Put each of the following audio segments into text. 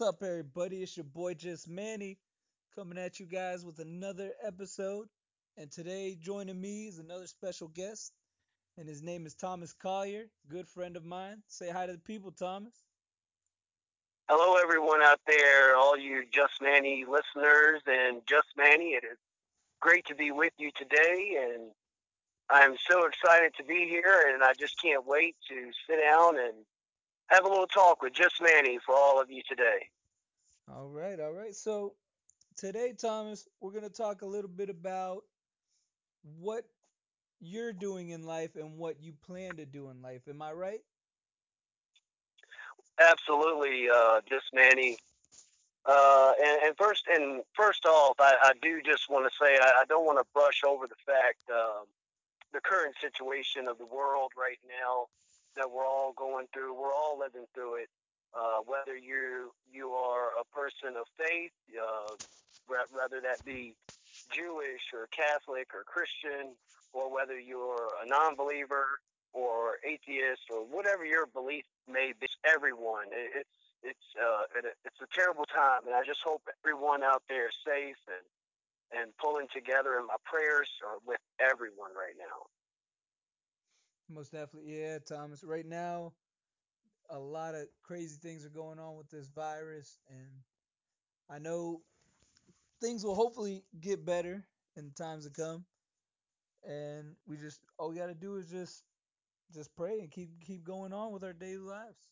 What's up, everybody? It's your boy Just Manny coming at you guys with another episode. And today, joining me is another special guest, and his name is Thomas Collier, good friend of mine. Say hi to the people, Thomas. Hello, everyone out there, all you Just Manny listeners and Just Manny. It is great to be with you today, and I'm so excited to be here, and I just can't wait to sit down and have a little talk with Just Manny for all of you today. All right, all right. So today, Thomas, we're going to talk a little bit about what you're doing in life and what you plan to do in life. Am I right? Absolutely, uh, Just Manny. Uh, and, and first, and first off, I, I do just want to say I, I don't want to brush over the fact um, the current situation of the world right now that we're all going through. We're all living through it. Uh, whether you you are a person of faith, uh, whether that be Jewish or Catholic or Christian, or whether you're a non-believer or atheist or whatever your belief may be, everyone. It's it's uh, it's a terrible time, and I just hope everyone out there is safe and and pulling together. And my prayers are with everyone right now. Most definitely, yeah, Thomas. Right now, a lot of crazy things are going on with this virus, and I know things will hopefully get better in times to come. And we just all we gotta do is just just pray and keep keep going on with our daily lives.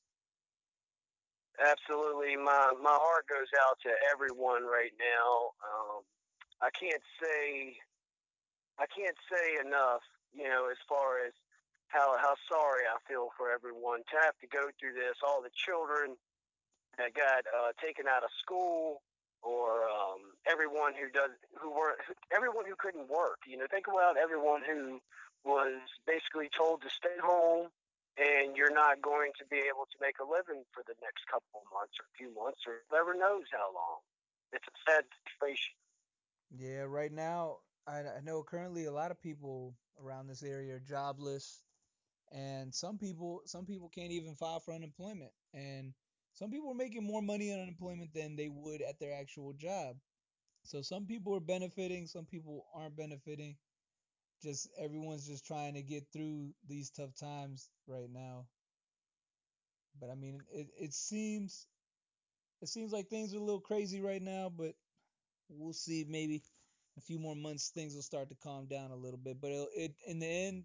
Absolutely, my my heart goes out to everyone right now. Um, I can't say I can't say enough, you know, as far as how how sorry I feel for everyone to have to go through this. All the children that got uh, taken out of school, or um, everyone who does who were everyone who couldn't work. You know, think about everyone who was basically told to stay home and you're not going to be able to make a living for the next couple of months or a few months or never knows how long. It's a sad situation. Yeah, right now I, I know currently a lot of people around this area are jobless and some people some people can't even file for unemployment. And some people are making more money on unemployment than they would at their actual job. So some people are benefiting some people aren't benefiting. Just everyone's just trying to get through these tough times right now. But i mean it, it seems it seems like things are a little crazy right now but we'll see. Maybe a few more months things will start to calm down a little bit. But it in the end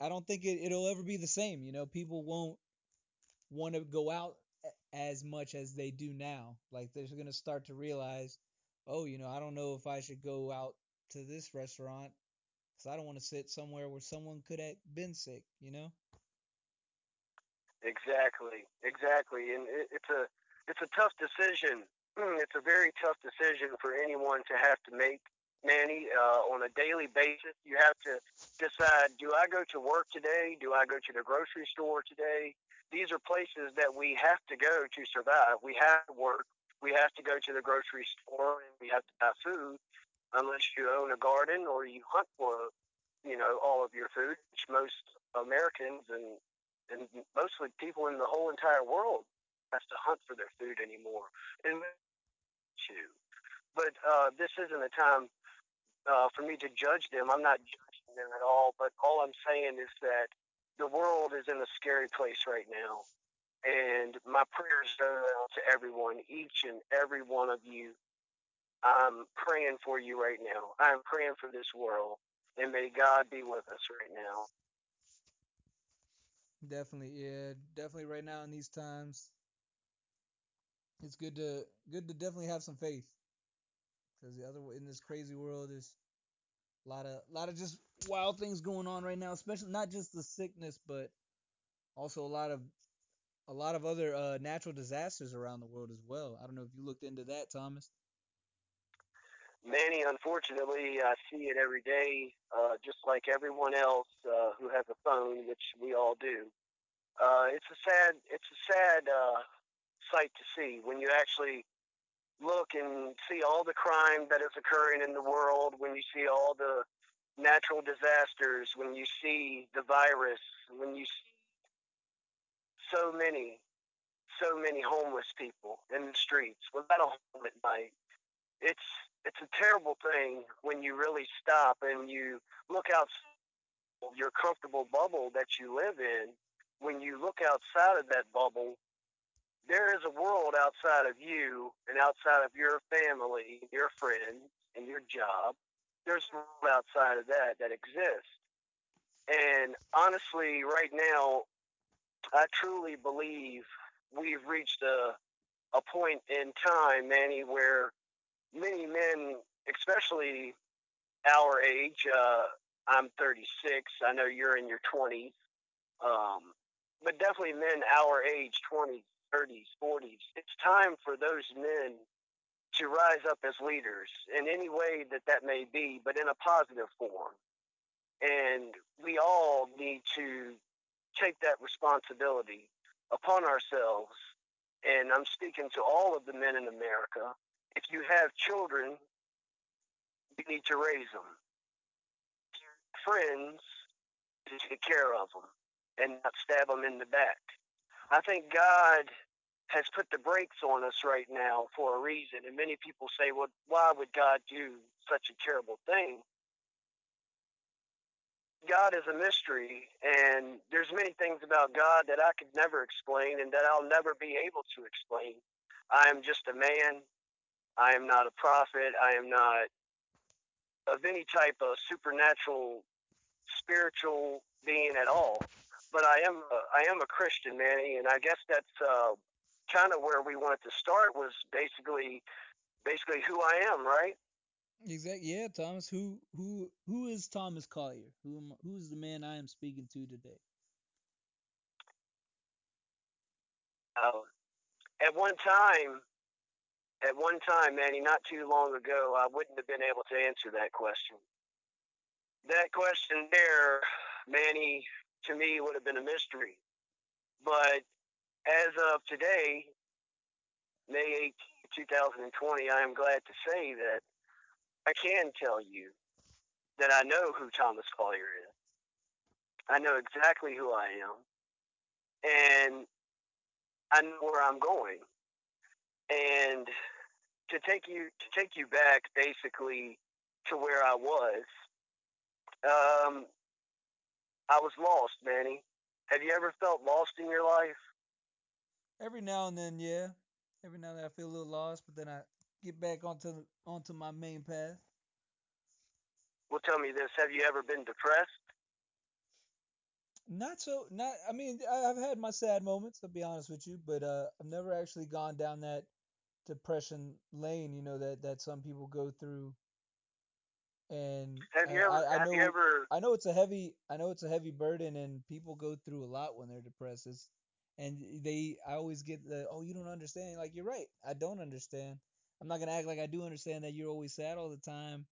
I don't think it, it'll ever be the same. You know, people won't want to go out as much as they do now. Like they're going to start to realize, oh, you know, I don't know if I should go out to this restaurant because I don't want to sit somewhere where someone could have been sick. You know. Exactly, exactly, and it, it's a it's a tough decision. It's a very tough decision for anyone to have to make Manny, uh, on a daily basis. You have to decide: Do I go to work today? Do I go to the grocery store today? These are places that we have to go to survive. We have to work. We have to go to the grocery store, and we have to buy food. Unless you own a garden or you hunt for, you know, all of your food, which most Americans and and mostly people in the whole entire world has to hunt for their food anymore. And but uh, this isn't a time uh, for me to judge them. I'm not judging them at all, but all I'm saying is that the world is in a scary place right now. And my prayers go out to everyone, each and every one of you. I'm praying for you right now. I'm praying for this world. And may God be with us right now. Definitely, yeah, definitely. Right now in these times, it's good to good to definitely have some faith, because the other in this crazy world is a lot of a lot of just wild things going on right now, especially not just the sickness, but also a lot of a lot of other uh, natural disasters around the world as well. I don't know if you looked into that, Thomas. Manny, unfortunately, I see it every day, uh, just like everyone else uh, who has a phone, which we all do. Uh, it's a sad, it's a sad uh, sight to see when you actually look and see all the crime that is occurring in the world, when you see all the natural disasters, when you see the virus, when you see so many, so many homeless people in the streets without a home at night. It's it's a terrible thing when you really stop and you look out your comfortable bubble that you live in. When you look outside of that bubble, there is a world outside of you and outside of your family, your friends, and your job. There's a world outside of that that exists. And honestly, right now, I truly believe we've reached a a point in time, Manny, where many men, especially our age, uh, I'm 36. I know you're in your 20s, um, but definitely men our age, 20s, 30s, 40s. It's time for those men to rise up as leaders in any way that that may be, but in a positive form. And we all need to take that responsibility upon ourselves. And I'm speaking to all of the men in America. If you have children, you need to raise them. Friends, to take care of them and not stab them in the back. I think God has put the brakes on us right now for a reason. And many people say, well, why would God do such a terrible thing? God is a mystery, and there's many things about God that I could never explain and that I'll never be able to explain. I am just a man. I am not a prophet. I am not of any type of supernatural, spiritual being at all. But I am a, I am a Christian, Manny, and I guess that's uh, kind of where we wanted to start was basically basically who I am, right? Exactly. Yeah, Thomas. Who who who is Thomas Collier? Who am, who is the man I am speaking to today? Uh, at one time, at one time, Manny, not too long ago, I wouldn't have been able to answer that question. That question there, Manny, to me would have been a mystery. But as of today, May 18, 2020, I am glad to say that I can tell you that I know who Thomas Collier is. I know exactly who I am. And I know where I'm going. And to take you to take you back basically to where I was, um, I was lost, Manny. Have you ever felt lost in your life? Every now and then, yeah. Every now and then I feel a little lost, but then I get back onto onto my main path. Well, tell me this: Have you ever been depressed? Not so, not. I mean, I've had my sad moments. I'll be honest with you, but uh, I've never actually gone down that depression lane. You know that that some people go through, and Have I, you ever? I I Have you know ever? I know it's a heavy I know it's a heavy burden, and people go through a lot when they're depressed. It's, and they I always get the oh you don't understand. Like you're right, I don't understand. I'm not gonna act like I do understand that you're always sad all the time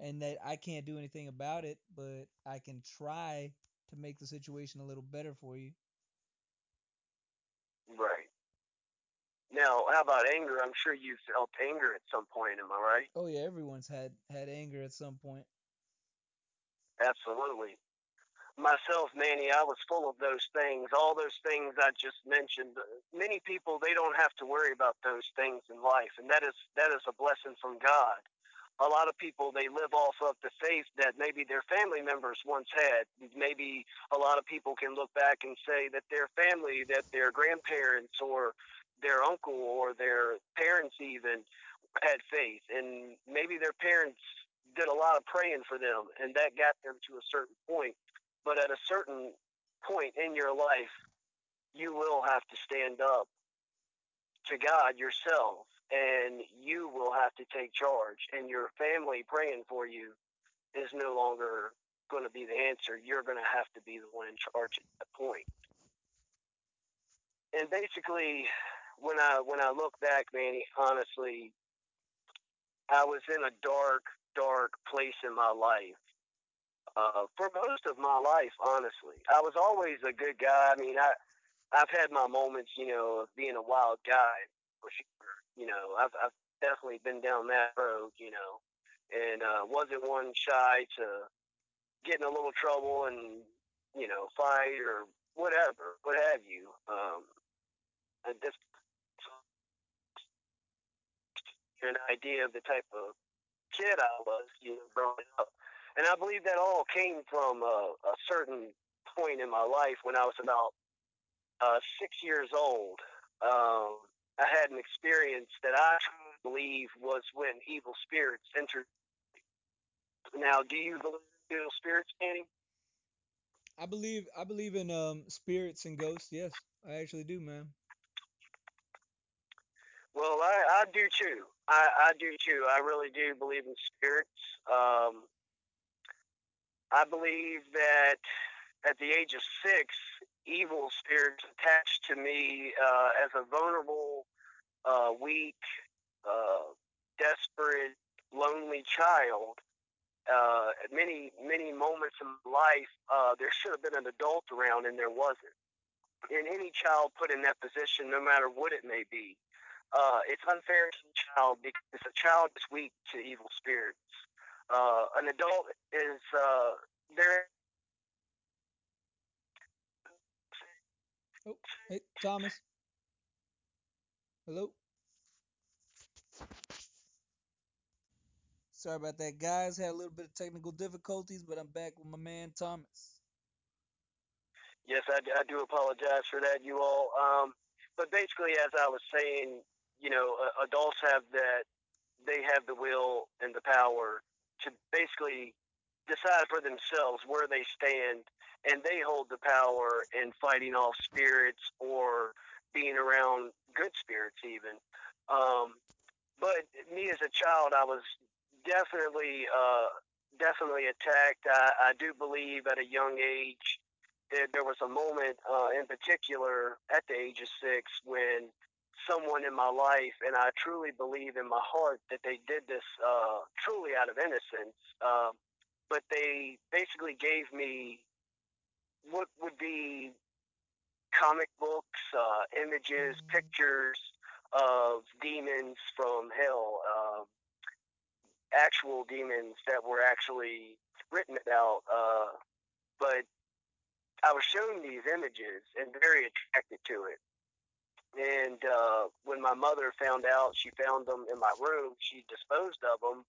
and that I can't do anything about it, but I can try to make the situation a little better for you. Right. Now, how about anger? I'm sure you felt anger at some point. Am I right? Oh yeah, everyone's had had anger at some point. Absolutely. myself, Manny, I was full of those things, all those things I just mentioned. Many people they don't have to worry about those things in life, and that is that is a blessing from God. A lot of people they live off of the faith that maybe their family members once had. Maybe a lot of people can look back and say that their family, that their grandparents or their uncle or their parents even had faith, and maybe their parents did a lot of praying for them, and that got them to a certain point but at a certain point in your life, you will have to stand up to God yourself and you will have to take charge. And your family praying for you is no longer going to be the answer. You're going to have to be the one in charge at that point. And basically, when I when I look back, Manny, honestly, I was in a dark, dark place in my life uh, for most of my life, honestly. I was always a good guy. I mean, I I've had my moments, you know, of being a wild guy for sure. You know, I've I've definitely been down that road, you know, and uh, wasn't one shy to get in a little trouble and you know fight or whatever, what have you. Um, uh, just an idea of the type of kid I was, you know, growing up. And I believe that all came from a, a certain point in my life when I was about uh, six years old. Um, I had an experience that I believe was when evil spirits entered. Now, do you believe in evil spirits, Manny? I believe I believe in um spirits and ghosts. Yes, I actually do, man. Well, I, I do too. I, I do too. I really do believe in spirits. Um, I believe that at the age of six, evil spirits attached to me uh, as a vulnerable, uh, weak, uh, desperate, lonely child. Uh, at many, many moments in life, uh, there should have been an adult around, and there wasn't. And any child put in that position, no matter what it may be, uh, it's unfair to the child because a child is weak to evil spirits. Uh, an adult is uh, there. Oh, hey, Thomas. Hello. Sorry about that, guys. Had a little bit of technical difficulties, but I'm back with my man Thomas. Yes, I, I do apologize for that, you all. Um, but basically, as I was saying, you know, uh, adults have that, they have the will and the power to basically decide for themselves where they stand, and they hold the power in fighting off spirits or being around good spirits, even. Um, but me as a child, I was definitely, uh, definitely attacked. I, I do believe at a young age there, was a moment uh, in particular at the age of six when someone in my life, and I truly believe in my heart that they did this uh, truly out of innocence, uh, but they basically gave me what would be comic books, uh, images, pictures of demons from hell, uh, actual demons that were actually written about. Uh, but I was shown these images and very attracted to it. And uh, when my mother found out, she found them in my room. She disposed of them,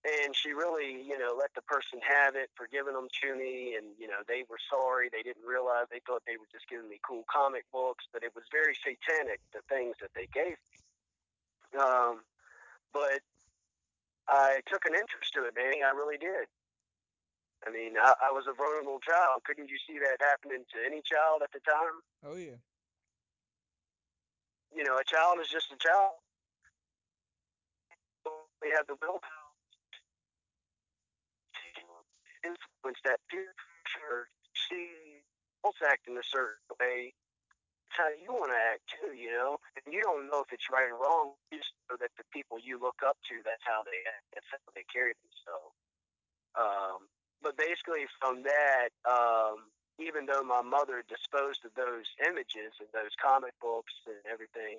and she really, you know, let the person have it for giving them to me. And you know, they were sorry. They didn't realize. They thought they were just giving me cool comic books, but it was very satanic. The things that they gave me. Um, but I took an interest to it, man. I really did. I mean, I, I was a vulnerable child. Couldn't you see that happening to any child at the time? Oh yeah. You know, a child is just a child. They have the willpower to influence that peer pressure, see adults act in a certain way. It's how you want to act too, you know. And you don't know if it's right or wrong. You just know that the people you look up to, that's how they act. That's how they carry themselves. Um, but basically, from that, um, even though my mother disposed of those images and those comic books and everything,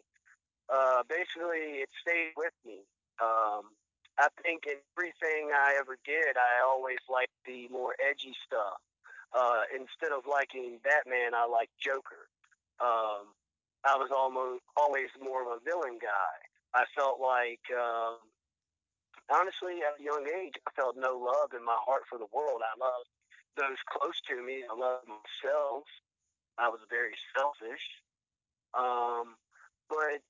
uh, basically it stayed with me. Um, I think in everything I ever did, I always liked the more edgy stuff. Uh, instead of liking Batman, I liked Joker. Um, I was almost always more of a villain guy. I felt like um, honestly, at a young age, I felt no love in my heart for the world. I loved those close to me. I loved myself. I was very selfish. Um, but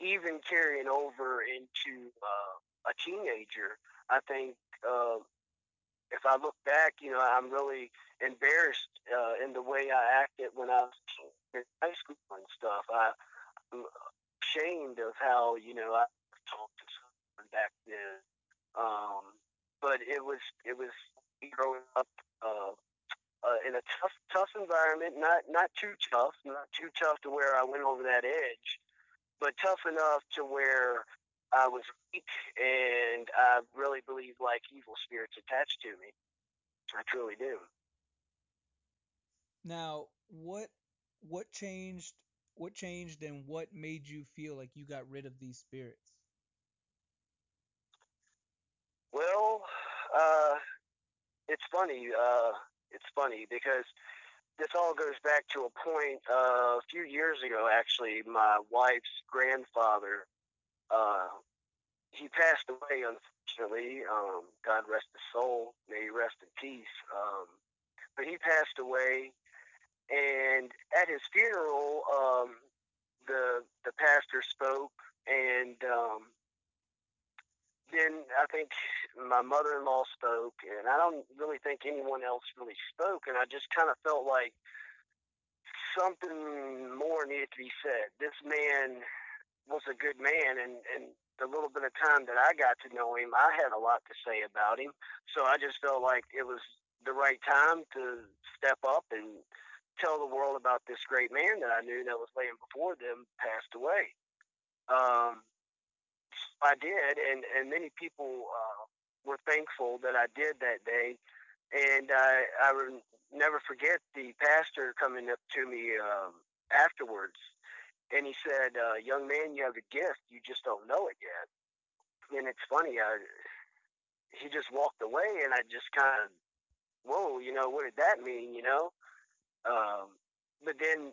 even carrying over into uh, a teenager, I think uh, if I look back, you know, I'm really embarrassed uh, in the way I acted when I was in high school and stuff. I, I'm ashamed of how, you know, I talked to someone back then. Um, but it was it was growing up uh, uh, in a tough tough environment, not not too tough, not too tough to where I went over that edge, but tough enough to where I was weak, and I really believe like evil spirits attached to me. I truly do. Now, what what changed? What changed, and what made you feel like you got rid of these spirits? Well, uh, it's funny. Uh, it's funny because this all goes back to a point uh, a few years ago. Actually, my wife's grandfather, uh, he passed away unfortunately. Um, God rest his soul. May he rest in peace. Um, but he passed away, and at his funeral, um, the the pastor spoke, and um, then I think my mother-in-law spoke, and I don't really think anyone else really spoke, and I just kind of felt like something more needed to be said. This man was a good man, and and the little bit of time that I got to know him, I had a lot to say about him. So I just felt like it was the right time to step up and tell the world about this great man that I knew that was laying before them passed away. Um, I did, and and many people uh, were thankful that I did that day. And I I will never forget the pastor coming up to me um, afterwards, and he said, uh, "Young man, you have a gift. You just don't know it yet." And it's funny, I, he just walked away, and I just kind of, whoa, you know, what did that mean, you know? Um, but then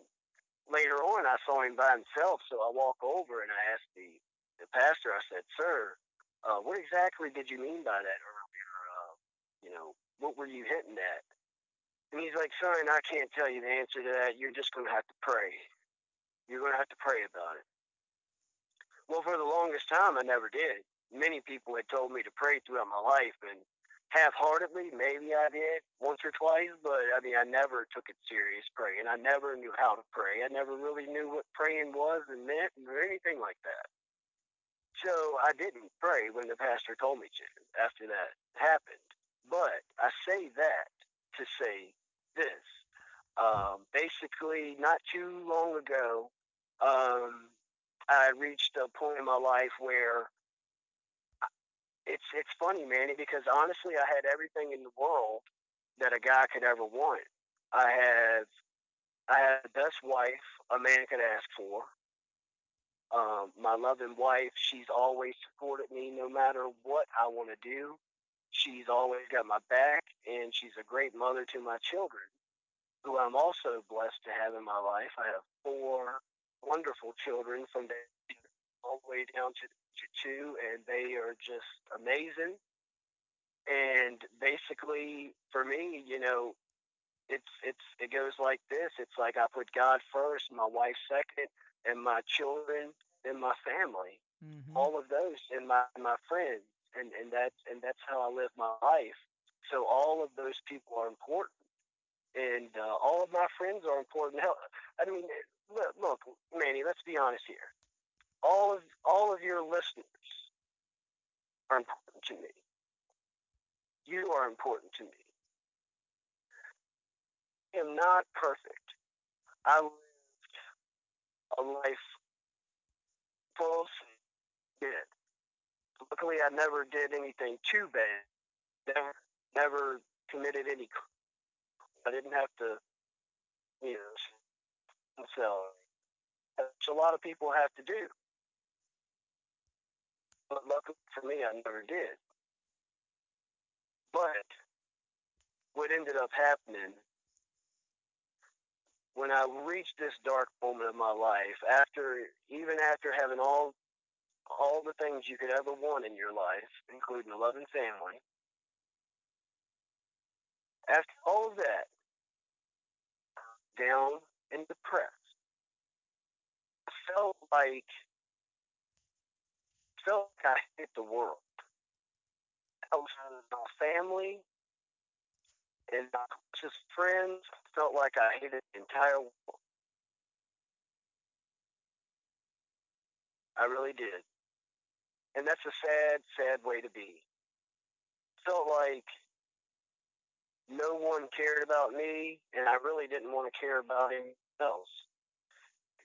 later on, I saw him by himself, so I walk over and I asked the, the pastor, I said, Sir, uh, what exactly did you mean by that earlier? Uh, you know, what were you hitting at? And he's like, Son, I can't tell you the answer to that. You're just going to have to pray. You're going to have to pray about it. Well, for the longest time, I never did. Many people had told me to pray throughout my life, and half-heartedly, maybe I did once or twice, but I mean, I never took it serious praying. I never knew how to pray. I never really knew what praying was and meant or anything like that. So I didn't pray when the pastor told me to after that happened. But I say that to say this. Um, basically, not too long ago, um, I reached a point in my life where it's it's funny, Manny, because honestly, I had everything in the world that a guy could ever want. I have I had the best wife a man could ask for. Um, my loving wife, she's always supported me no matter what I want to do. She's always got my back, and she's a great mother to my children, who I'm also blessed to have in my life. I have four wonderful children from the all the way down to, to two, and they are just amazing. And basically, for me, you know, it's it's it goes like this. It's like I put God first, my wife second, and my children and my family. Mm-hmm. All of those and my my friends, and and that's and that's how I live my life. So all of those people are important, and uh, all of my friends are important. Hell, I mean, look, look, Manny. Let's be honest here. All of all of your listeners are important to me. You are important to me. I am not perfect. I a life full sin. Luckily, I never did anything too bad. Never, never committed any. I didn't have to, you know, so which a lot of people have to do. But luckily for me, I never did. But what ended up happening when I reached this dark moment of my life, after even after having all all the things you could ever want in your life, including a loving family, after all of that, down and depressed, I felt like felt like I hit the world. I was my family and my friends. felt like I hated the entire world. I really did. And that's a sad, sad way to be. Felt like no one cared about me, and I really didn't want to care about anyone else.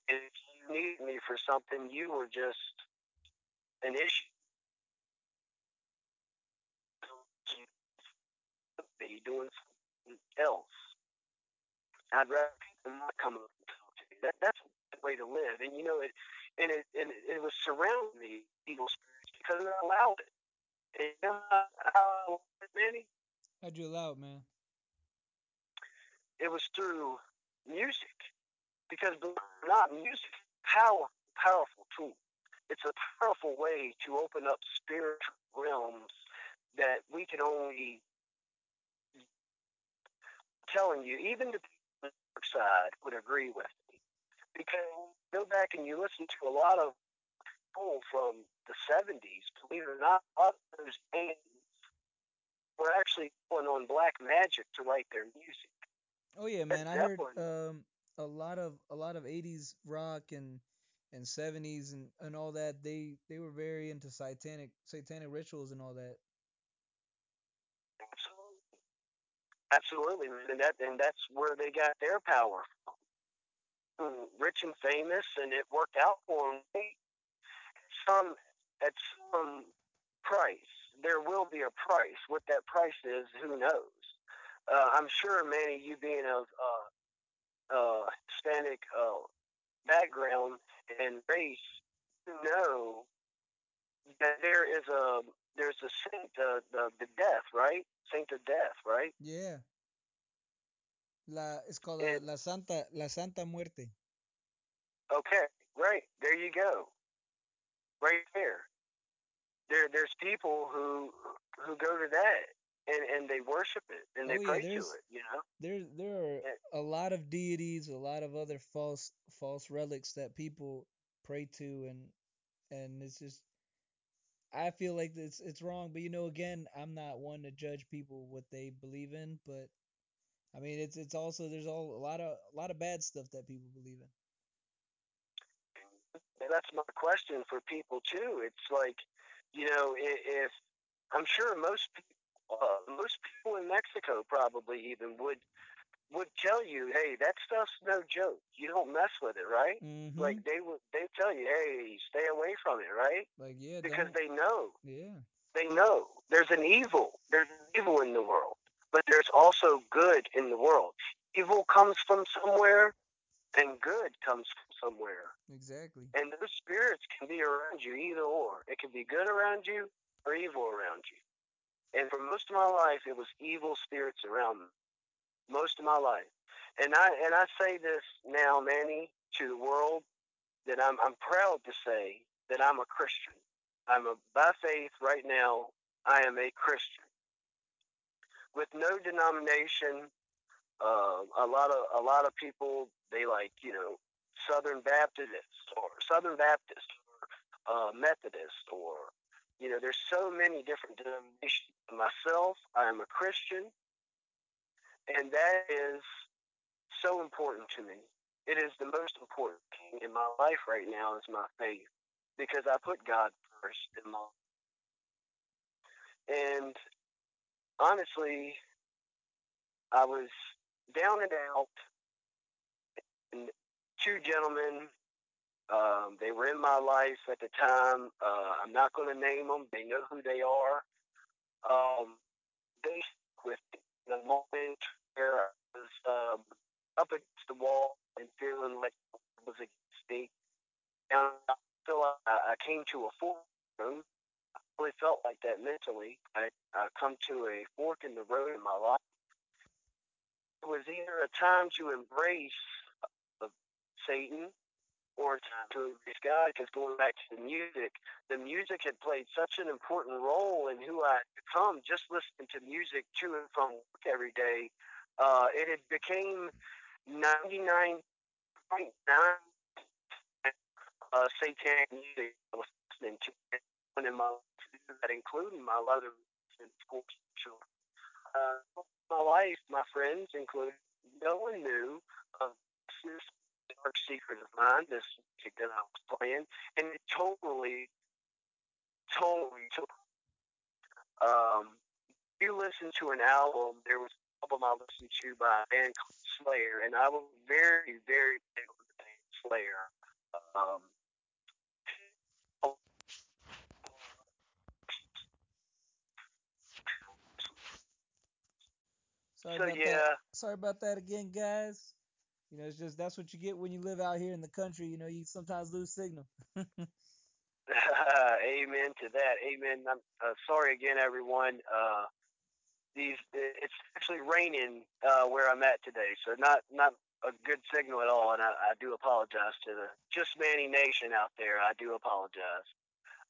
If you needed me for something, you were just an issue. Be doing else. I'd rather people not come up and talk to me. That, that's the way to live. And you know, it and it and it was surrounding me, evil spirits, because I allowed it. And you know how I allowed it, Manny? How'd you allow it, man? it was through music. Because believe not, music power, powerful tool. It's a powerful way to open up spiritual realms that we can only telling you, even the side would agree with me. Because go back and you listen to a lot of people from the 70s, believe it or not, a lot of those bands were actually going on black magic to write their music. Oh yeah, man. I heard um a lot of a lot of 80s rock and and 70s and and all that. They they were very into satanic satanic rituals and all that. absolutely, absolutely, and that and that's where they got their power from. Rich and famous, and it worked out for them. Some at some price, there will be a price. What that price is, who knows? Uh, I'm sure, Manny, you being of uh, uh, Hispanic uh, background and race, know that there is a there's a saint, uh, the the death, right? Saint of death, right? Yeah. La it's called And La Santa La Santa Muerte. okay, right there you go, right there. There there's people who who go to that and and they worship it and they Oh yeah, pray to it, you know. there there are a lot of deities, a lot of other false false relics that people pray to and and it's just I feel like it's it's wrong, but you know again, I'm not one to judge people what they believe in, but I mean it's it's also there's all a lot of a lot of bad stuff that people believe in. and that's my question for people too. It's like, you know, i- if I'm sure most people, uh, most people in Mexico probably even would would tell you, hey, that stuff's no joke. You don't mess with it, right? Like Mhm. they would, they tell you, hey, stay away from it, right? Like yeah, Because they know, yeah. they know there's an evil, there's evil in the world, but there's also good in the world. Evil comes from somewhere, and good comes from somewhere. Exactly. And those spirits can be around you either or. It can be good around you or evil around you. And for most of my life, it was evil spirits around me. Most of my life. And I and I say this now, Manny, to the world that I'm I'm proud to say that I'm a Christian. I'm a by faith right now. I am a Christian with no denomination. Uh, a lot of a lot of people they like you know Southern Baptist or Southern Baptist or uh, Methodist, or you know, there's so many different denominations. Myself, I am a Christian, and that is so important to me. It is the most important thing in my life right now is my faith, because I put God first in my. And honestly, I was down and out, and two gentlemen. Um, they were in my life at the time. Uh, I'm not going to name them. They know who they are. Um, they with the moment I was um, up against the wall and feeling like it was against me. And I like I I came to a fork road. I really felt like that mentally. I, I come to a fork in the road in my life. It was either a time to embrace uh, Satan or a time to embrace God. Because going back to the music, the music had played such an important role in who I had become. Just listening to music to and from work every day, uh, it had became 99.9 uh, satanic music I was listening to. And in my that including my mother and course children. Uh, my life, my friends included, no one knew of this dark secret of mine, this music that I was playing, and it totally, totally. Um, you listen to an album, there was album I listened to by a band called Slayer, and I was very, very big on the band Slayer. Um, Sorry so about that. yeah, Sorry about that again, guys. You know, it's just that's what you get when you live out here in the country. You know, you sometimes lose signal. amen to that. Amen. I'm uh, sorry again, everyone. Uh, these it's actually raining uh, where I'm at today, so not not a good signal at all, and I, I do apologize to the Just Manny Nation out there. I do apologize.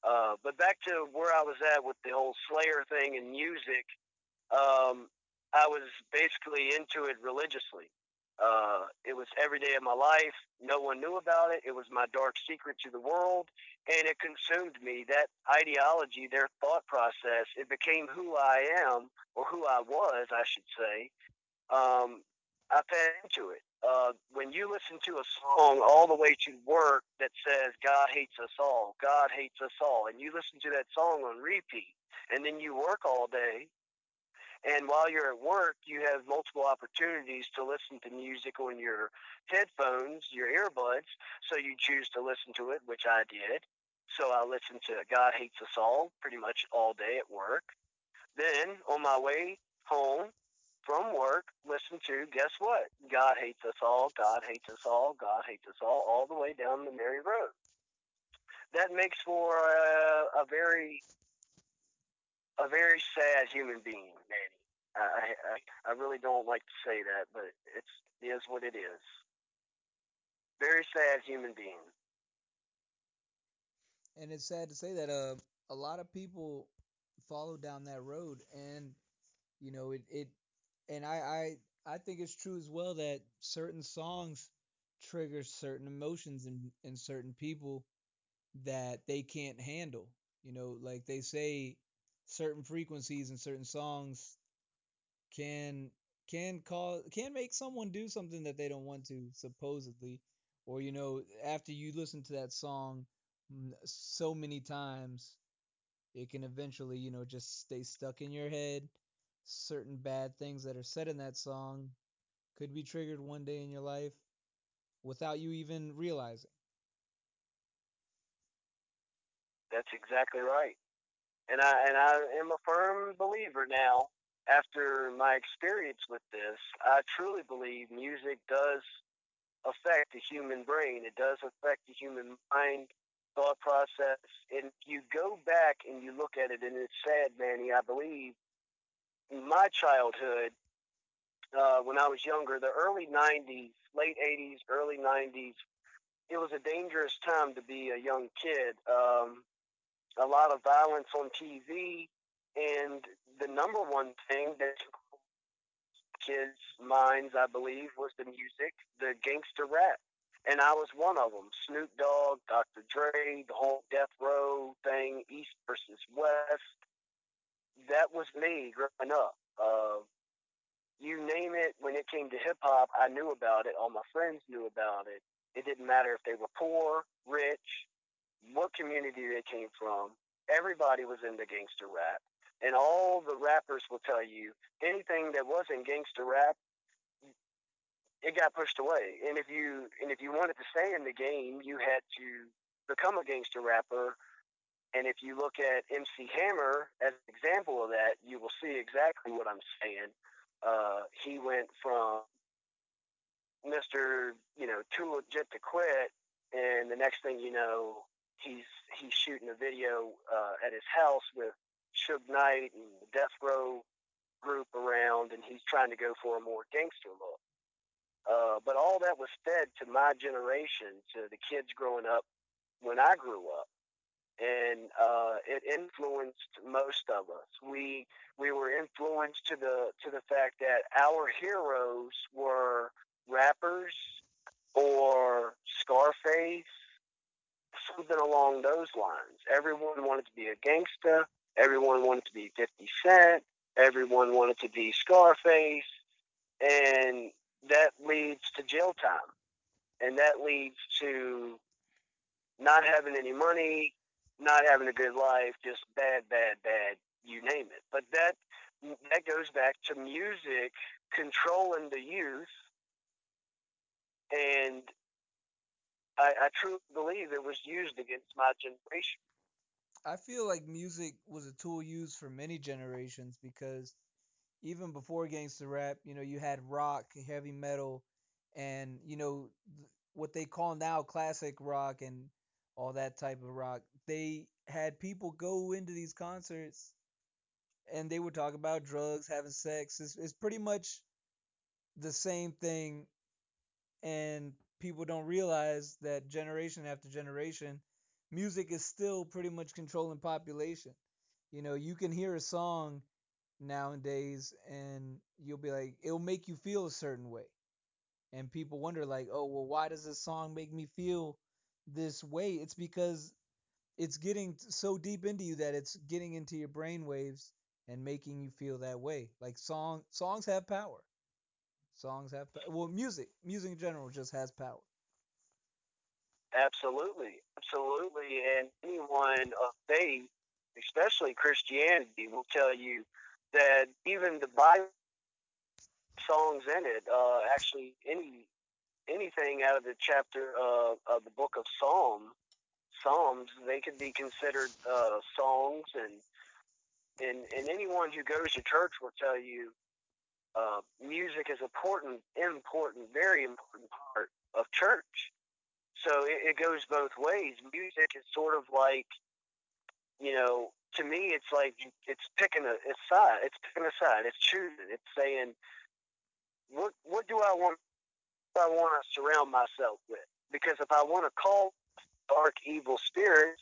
Uh, but back to where I was at with the whole Slayer thing and music um, I was basically into it religiously. Uh, it was every day of my life. No one knew about it. It was my dark secret to the world, and it consumed me. That ideology, their thought process, it became who I am, or who I was, I should say. Um, I fed into it. Uh, when you listen to a song all the way to work that says God hates us all, God hates us all, and you listen to that song on repeat, and then you work all day and while you're at work, you have multiple opportunities to listen to music on your headphones, your earbuds. So you choose to listen to it, which I did. So I listened to God Hates Us All pretty much all day at work. Then on my way home from work, listen to guess what? God Hates Us All, God Hates Us All, God Hates Us All, all the way down the Mary Road. That makes for a, a very a very sad human being, Manny. I, I I really don't like to say that, but it's it is what it is. Very sad human being. And it's sad to say that uh, a lot of people follow down that road, and you know it it and I I I think it's true as well that certain songs trigger certain emotions in in certain people that they can't handle. You know, like they say certain frequencies and certain songs can can cause can make someone do something that they don't want to supposedly or you know after you listen to that song so many times it can eventually you know just stay stuck in your head certain bad things that are said in that song could be triggered one day in your life without you even realizing That's exactly right. And I and I am a firm believer now. After my experience with this, I truly believe music does affect the human brain. It does affect the human mind, thought process. And you go back and you look at it, and it's sad, Manny, I believe my childhood, uh, when I was younger, the early 90s, late 80s, early 90s, it was a dangerous time to be a young kid. Um, a lot of violence on TV, and the number one thing that kids' minds, I believe, was the music, the gangster rap. And I was one of them. Snoop Dogg, Dr. Dre, the whole Death Row thing, East versus West. That was me growing up. Uh, you name it, when it came to hip hop, I knew about it. All my friends knew about it. It didn't matter if they were poor, rich, what community they came from. Everybody was into gangster rap. And all the rappers will tell you anything that wasn't gangster rap, it got pushed away. And if you and if you wanted to stay in the game, you had to become a gangster rapper. And if you look at MC Hammer as an example of that, you will see exactly what I'm saying. Uh, he went from Mr. You know, too legit to quit, and the next thing you know, he's he's shooting a video uh, at his house with Suge Knight and the Death Row group around, and he's trying to go for a more gangster look. Uh, but all that was fed to my generation, to the kids growing up when I grew up, and uh, it influenced most of us. We we were influenced to the to the fact that our heroes were rappers or Scarface, something along those lines. Everyone wanted to be a gangster. Everyone wanted to be 50 Cent. Everyone wanted to be Scarface. And that leads to jail time. And that leads to not having any money, not having a good life, just bad, bad, bad, you name it. But that that goes back to music controlling the youth and I, I truly believe it was used against my generation. i feel like music was a tool used for many generations because even before gangster rap, you know, you had rock, heavy metal, and you know th- what they call now classic rock and all that type of rock. They had people go into these concerts and they would talk about drugs, having sex. It's, it's pretty much the same thing, and people don't realize that generation after generation, music is still pretty much controlling population. You know, you can hear a song nowadays, and you'll be like, it'll make you feel a certain way, and people wonder like, oh, well, why does this song make me feel this way? It's because it's getting so deep into you that it's getting into your brain waves and making you feel that way. Like song songs have power. Songs have well, music, music in general just has power. Absolutely, absolutely. And anyone of faith, especially Christianity, will tell you that even the Bible songs in it, uh, actually any anything out of the chapter uh, of the book of Psalm, Psalms, they could be considered uh, songs, and, and and anyone who goes to church will tell you uh, music is important, important, very important part of church. So it, it goes both ways. Music is sort of like, you know, to me, it's like it's picking a, a side. It's picking a side. It's choosing. It's saying, what what do I want? I want to surround myself with? Because if I want to call dark evil spirits,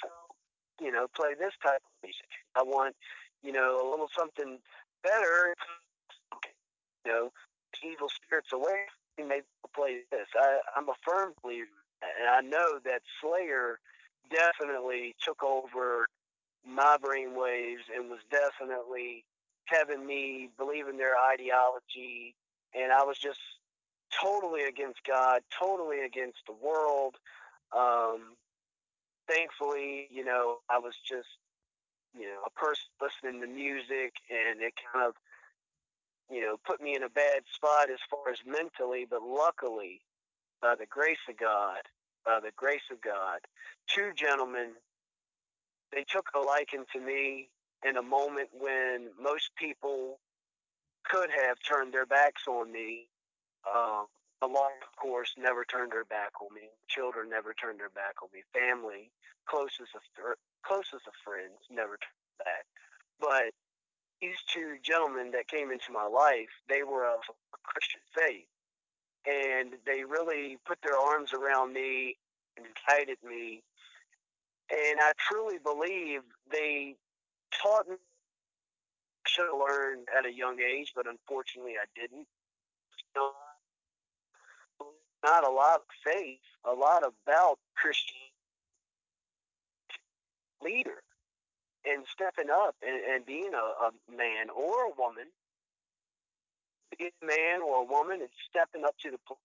you know, play this type of music. I want, you know, a little something better. You know, evil spirits away. Maybe play this. I, I'm a firm believer, and I know that Slayer definitely took over my brain waves and was definitely having me believe in their ideology. And I was just totally against God, totally against the world. Um, thankfully, you know, I was just, you know, a person listening to music and it kind of, you know, put me in a bad spot as far as mentally, but luckily, by the grace of God, by the grace of God, two gentlemen they took a liking to me in a moment when most people could have turned their backs on me. Um, the law, of course, never turned their back on me. Children never turned their back on me. Family, closest of closest of friends, never turned back. But these two gentlemen that came into my life, they were of Christian faith, and they really put their arms around me and guided me and I truly believe they taught me should have learned at a young age, but unfortunately I didn't. Know, not a lot of faith, a lot about Christian leader and stepping up and, and being a, a man or a woman, being a man or a woman and stepping up to the plate.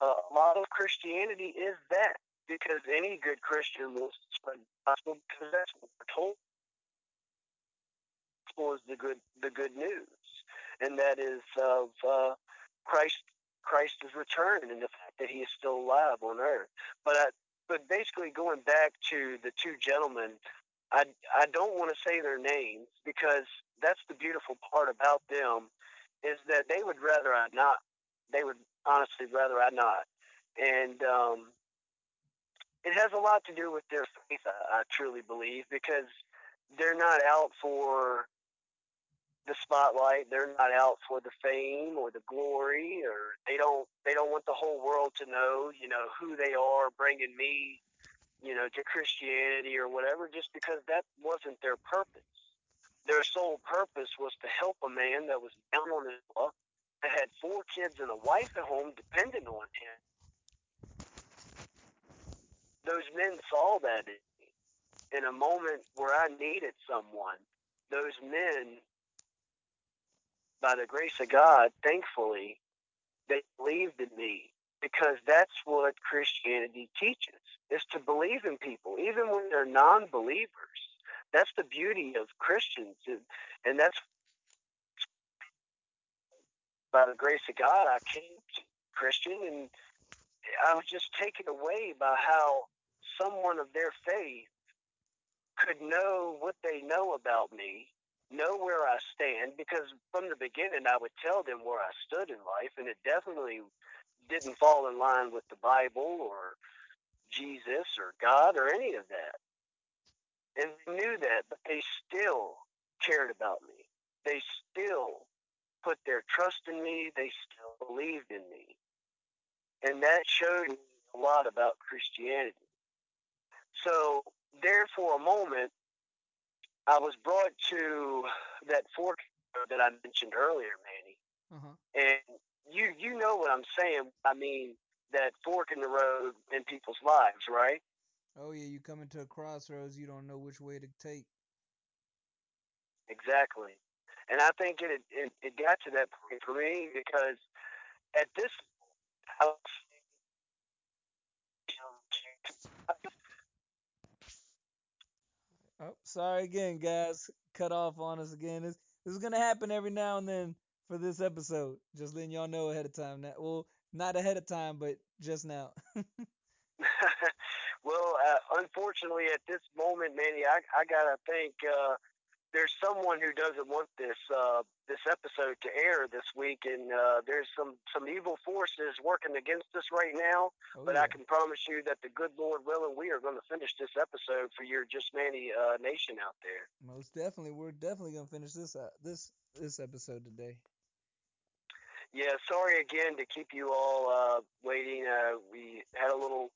Uh, a lot of Christianity is that because any good Christian will spread gospel because that's what we're told gospel is the good the good news, and that is of uh, Christ Christ's return and the fact that He is still alive on earth. But I, but basically, going back to the two gentlemen, I I don't want to say their names because that's the beautiful part about them is that they would rather I not. They would honestly rather I not, and um, it has a lot to do with their faith. I, I truly believe because they're not out for the spotlight. They're not out for the fame or the glory, or they don't they don't want the whole world to know, you know, who they are, bringing me, you know, to Christianity or whatever. Just because that wasn't their purpose. Their sole purpose was to help a man that was down on his luck, that had four kids and a wife at home depending on him. Those men saw that in a moment where I needed someone. Those men by the grace of God, thankfully, they believed in me because that's what Christianity teaches is to believe in people, even when they're non believers. That's the beauty of Christians. And that's by the grace of God, I came to Christian and I was just taken away by how someone of their faith could know what they know about me know where I stand because from the beginning I would tell them where I stood in life, and it definitely didn't fall in line with the Bible or Jesus or God or any of that. And they knew that, but they still cared about me. They still put their trust in me. They still believed in me. And that showed me a lot about Christianity. So, there for a moment, I was brought to that fork that I mentioned earlier, Manny. Uh-huh. And you you know what I'm saying. I mean, that fork in the road in people's lives, right? Oh yeah, you come into a crossroads, you don't know which way to take. Exactly. And I think it, it it got to that point for me because at this I was Oh, sorry again, guys. Cut off on us again. This, this is gonna happen every now and then for this episode. Just letting y'all know ahead of time. That well, not ahead of time, but just now. well, uh, unfortunately, at this moment, Manny, I, I gotta think uh, there's someone who doesn't want this uh, this episode to air this week, and uh, there's some some evil forces working against us right now. Oh, but yeah. I can promise you that the good Lord willing, we are going to finish this episode for your Just Manny uh, nation out there. Most definitely, we're definitely gonna finish this uh, this this episode today. Yeah, sorry again to keep you all uh, waiting. Uh, we had a little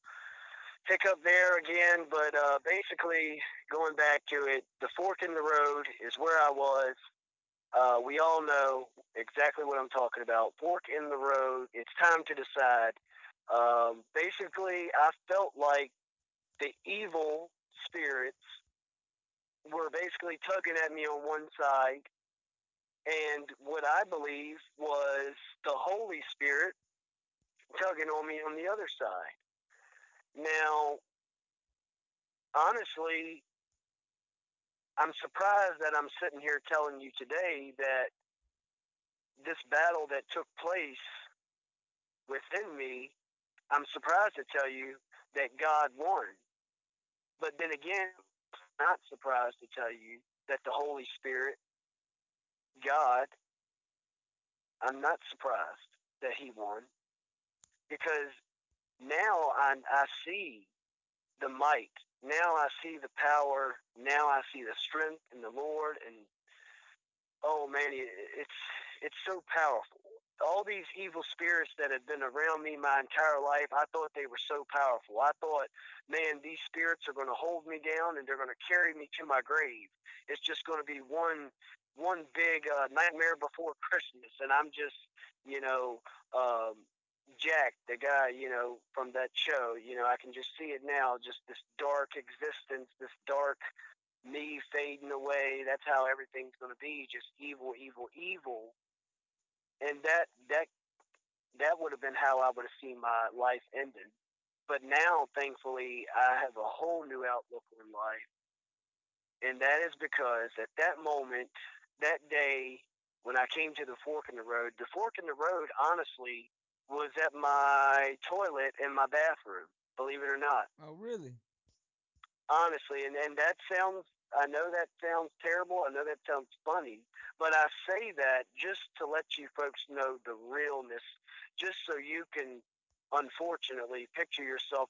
hiccup there again, but uh, basically going back to it, the fork in the road is where I was. Uh, we all know exactly what I'm talking about. Fork in the road. It's time to decide. Um, basically, I felt like the evil spirits were basically tugging at me on one side, and what I believe was the Holy Spirit tugging on me on the other side. Now, honestly, I'm surprised that I'm sitting here telling you today that this battle that took place within me, I'm surprised to tell you that God won. But then again, I'm not surprised to tell you that the Holy Spirit, God, I'm not surprised that He won because now I, I see the might. Now I see the power. Now I see the strength in the Lord, and oh man, it's it's so powerful. All these evil spirits that have been around me my entire life, I thought they were so powerful. I thought, man, these spirits are going to hold me down and they're going to carry me to my grave. It's just going to be one one big uh, nightmare before Christmas, and I'm just, you know, um, Jack, the guy, you know, from that show, you know, I can just see it now, just this dark existence, this dark me fading away. That's how everything's going to be, just evil, evil, evil. And that that that would have been how I would have seen my life ended. But now, thankfully, I have a whole new outlook on life. And that is because at that moment, that day, when I came to the fork in the road, the fork in the road, honestly, was at my toilet in my bathroom, believe it or not. Oh, really? Honestly, and, and that sounds, I know that sounds terrible. I know that sounds funny, but I say that just to let you folks know the realness, just so you can, unfortunately, picture yourself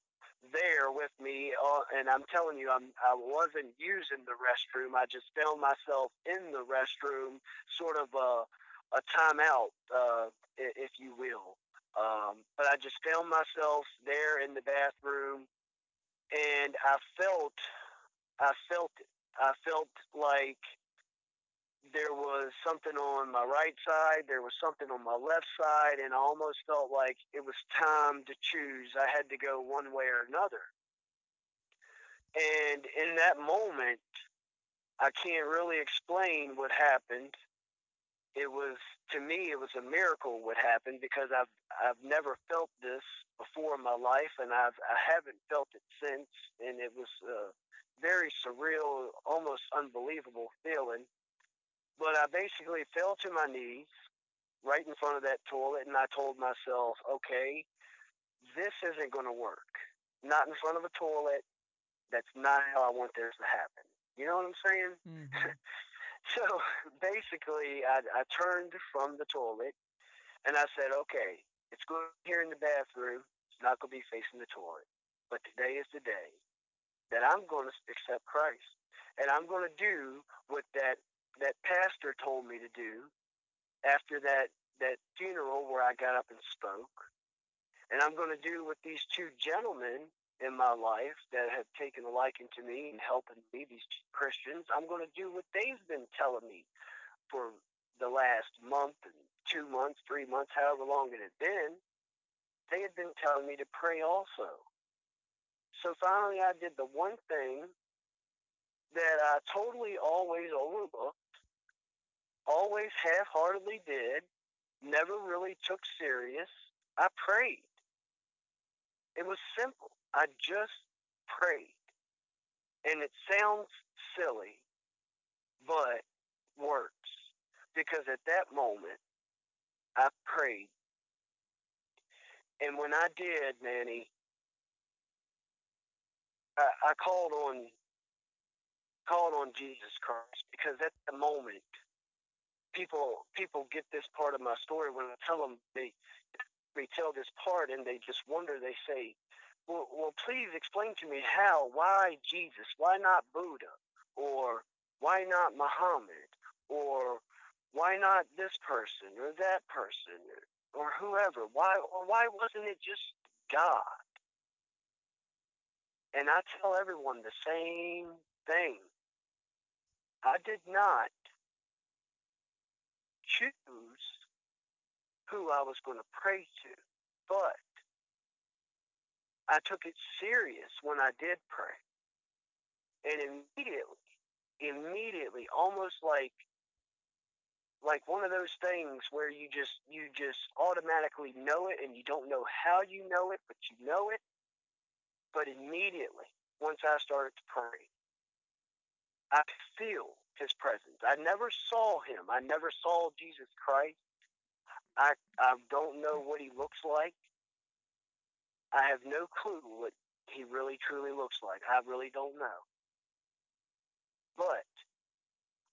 there with me. Uh, and I'm telling you, I'm, I wasn't using the restroom. I just found myself in the restroom, sort of a, a timeout, uh, if you will. Um, but I just found myself there in the bathroom, and I felt, I felt. I felt like there was something on my right side, there was something on my left side, and I almost felt like it was time to choose. I had to go one way or another. And in that moment, I can't really explain what happened. It was to me, it was a miracle what happened because I've I've never felt this before in my life, and I've I haven't felt it since, and it was a very surreal, almost unbelievable feeling. But I basically fell to my knees right in front of that toilet, and I told myself, okay, this isn't going to work. Not in front of a toilet. That's not how I want this to happen. You know what I'm saying? Mm-hmm. so basically, I, I turned from the toilet and I said, okay, it's good here in the bathroom. It's not going to be facing the toilet. But today is the day that I'm going to accept Christ. And I'm going to do what that, that pastor told me to do after that that funeral where I got up and spoke. And I'm going to do what these two gentlemen in my life that have taken a liking to me and helping me, these Christians. I'm going to do what they've been telling me for the last month and two months, three months, however long it had been. They had been telling me to pray also. So finally, I did the one thing that I totally always overlooked, always half heartedly did, never really took serious. I prayed. It was simple. I just prayed. And it sounds silly, but works. Because at that moment, I prayed. And when I did, Manny, I, I called on called on Jesus Christ because at the moment people people get this part of my story when I tell them they they tell this part and they just wonder they say well, well please explain to me how why Jesus why not Buddha or why not Muhammad or why not this person or that person or whoever? Why or why wasn't it just God? And I tell everyone the same thing. I did not choose who I was going to pray to, but I took it serious when I did pray. And immediately, immediately, almost like like one of those things where you just you just automatically know it and you don't know how you know it, but you know it. But immediately, once I started to pray, I feel his presence. I never saw him. I never saw Jesus Christ. I I don't know what he looks like. I have no clue what he really truly looks like. I really don't know. But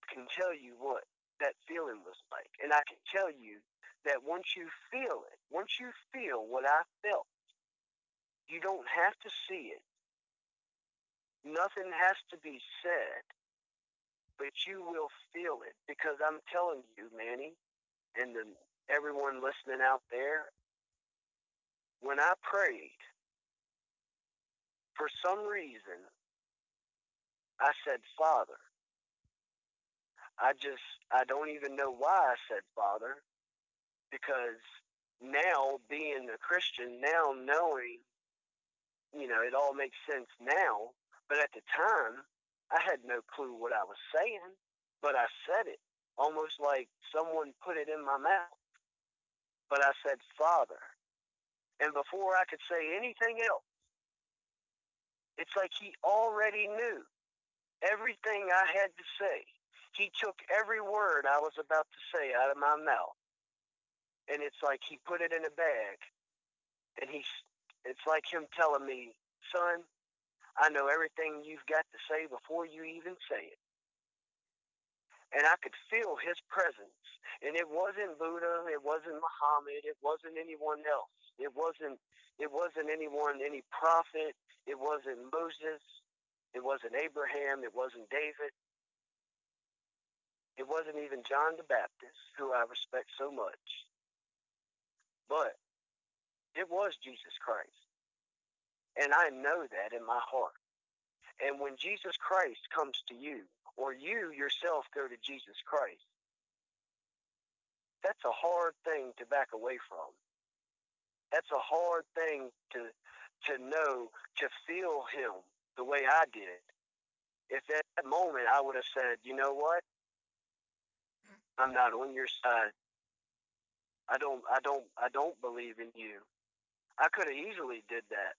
I can tell you what that feeling was like. And I can tell you that once you feel it, once you feel what I felt, you don't have to see it. Nothing has to be said but you will feel it because I'm telling you, Manny, and the, everyone listening out there, when I prayed, for some reason, I said, Father. I just, I don't even know why I said Father, because now being a Christian, now knowing, you know, it all makes sense now, but at the time, I had no clue what I was saying, but I said it almost like someone put it in my mouth. But I said, Father. And before I could say anything else, it's like he already knew everything I had to say. He took every word I was about to say out of my mouth. And it's like he put it in a bag. And he's it's like him telling me, son, I know everything you've got to say before you even say it. And I could feel his presence. And it wasn't Buddha, it wasn't Muhammad, it wasn't anyone else. It wasn't it wasn't anyone, any prophet, it wasn't Moses, it wasn't Abraham, it wasn't David. It wasn't even John the Baptist, who I respect so much. But it was Jesus Christ. And I know that in my heart. And when Jesus Christ comes to you, or you yourself go to Jesus Christ, that's a hard thing to back away from. That's a hard thing to to know, to feel him the way I did. If at that moment I would have said, you know what? I'm not on your side. I don't I don't I don't believe in you. I could have easily did that.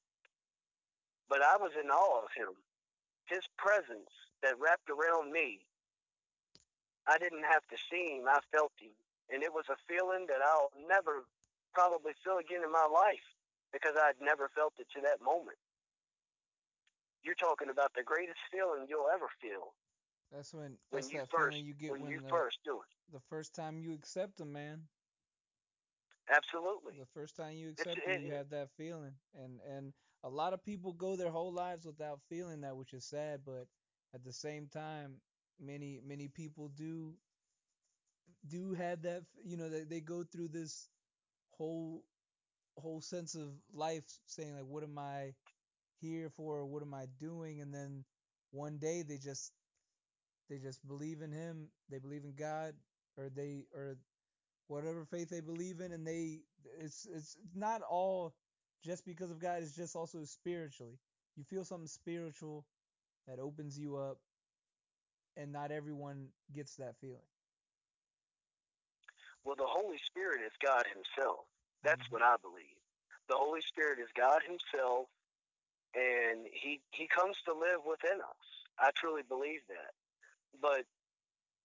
But I was in awe of him. His presence that wrapped around me. I didn't have to see him, I felt him. And it was a feeling that I'll never probably feel again in my life because I'd never felt it to that moment. You're talking about the greatest feeling you'll ever feel. That's when that's when you that first feeling you get when, when you the, first do it. the first time you accept him, man. Absolutely. The first time you accept it, you have that feeling, and and a lot of people go their whole lives without feeling that, which is sad. But at the same time, many many people do do have that you know they, they go through this whole whole sense of life saying like what am i here for? What am i doing? And then one day they just they just believe in him. They believe in god or they or whatever faith they believe in. And they it's it's not all just because of god. It's just also spiritually. You feel something spiritual that opens you up and not everyone gets that feeling Well, the Holy Spirit is God Himself. That's Mhm. what I believe. The Holy Spirit is God Himself, and He He comes to live within us. I truly believe that. But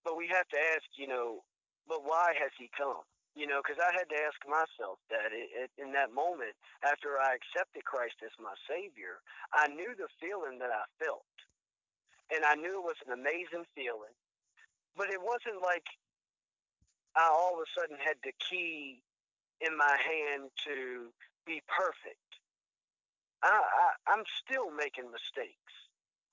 but we have to ask, you know, but why has He come? You know, because I had to ask myself that it, it, in that moment after I accepted Christ as my Savior, I knew the feeling that I felt, and I knew it was an amazing feeling. But it wasn't like I all of a sudden had the key in my hand to be perfect. I, I, I'm still making mistakes.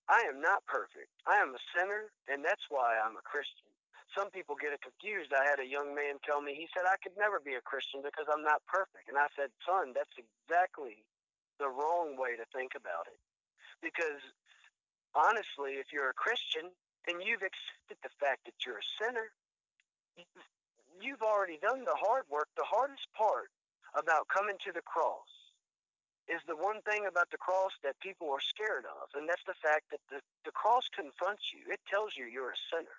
I am not perfect. I am a sinner, and that's why I'm a Christian. Some people get it confused. I had a young man tell me, he said, I could never be a Christian because I'm not perfect. And I said, son, that's exactly the wrong way to think about it. Because honestly, if you're a Christian and you've accepted the fact that you're a sinner, you've already done the hard work. The hardest part about coming to the cross is the one thing about the cross that people are scared of, and that's the fact that the, the cross confronts you. It tells you you're a sinner.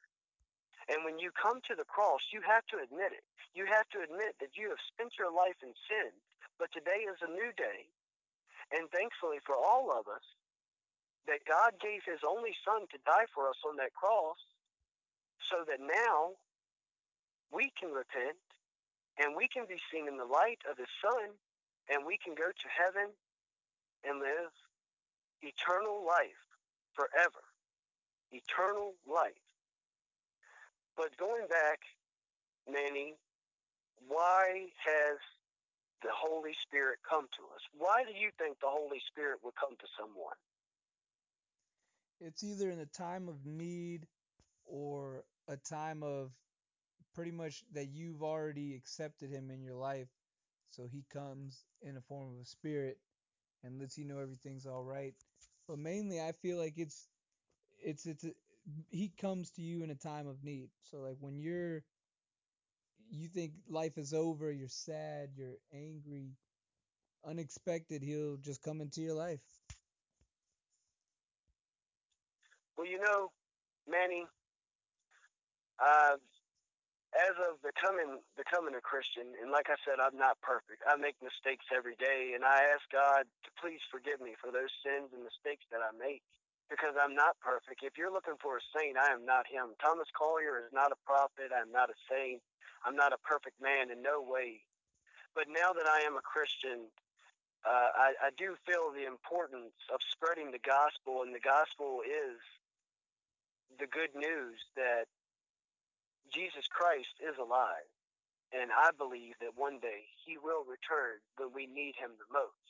And when you come to the cross, you have to admit it. You have to admit that you have spent your life in sin, but today is a new day. And thankfully for all of us, that God gave his only son to die for us on that cross so that now we can repent and we can be seen in the light of his son and we can go to heaven and live eternal life forever. Eternal life. But going back, Manny, why has the Holy Spirit come to us? Why do you think the Holy Spirit would come to someone? it's either in a time of need or a time of pretty much that you've already accepted him in your life. So he comes in a form of a spirit and lets you know everything's all right. But mainly i feel like it's it's it's a, he comes to you in a time of need. So like when you're you think life is over you're sad you're angry unexpected he'll just come into your life. Well, you know, Manny, uh, as of becoming becoming a Christian, and like I said, I'm not perfect. I make mistakes every day, and I ask God to please forgive me for those sins and mistakes that I make because I'm not perfect. If you're looking for a saint, I am not him. Thomas Collier is not a prophet. I'm not a saint. I'm not a perfect man in no way. But now that I am a Christian, uh, I, I do feel the importance of spreading the gospel, and the gospel is the good news that Jesus Christ is alive. And I believe that one day he will return when we need him the most.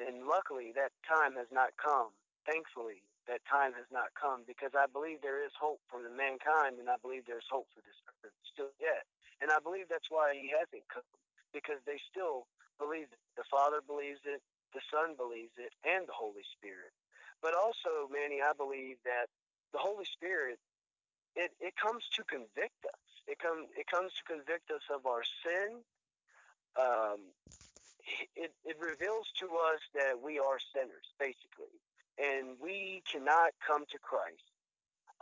And luckily, that time has not come. Thankfully, that time has not come because I believe there is hope for the mankind, and I believe there's hope for this earth still yet. And I believe that's why he hasn't come because they still believe it. The Father believes it, the Son believes it, and the Holy Spirit. But also, Manny, I believe that the Holy Spirit it, it comes to convict us. It comes it comes to convict us of our sin. Um, it, it reveals to us that we are sinners, basically, and we cannot come to Christ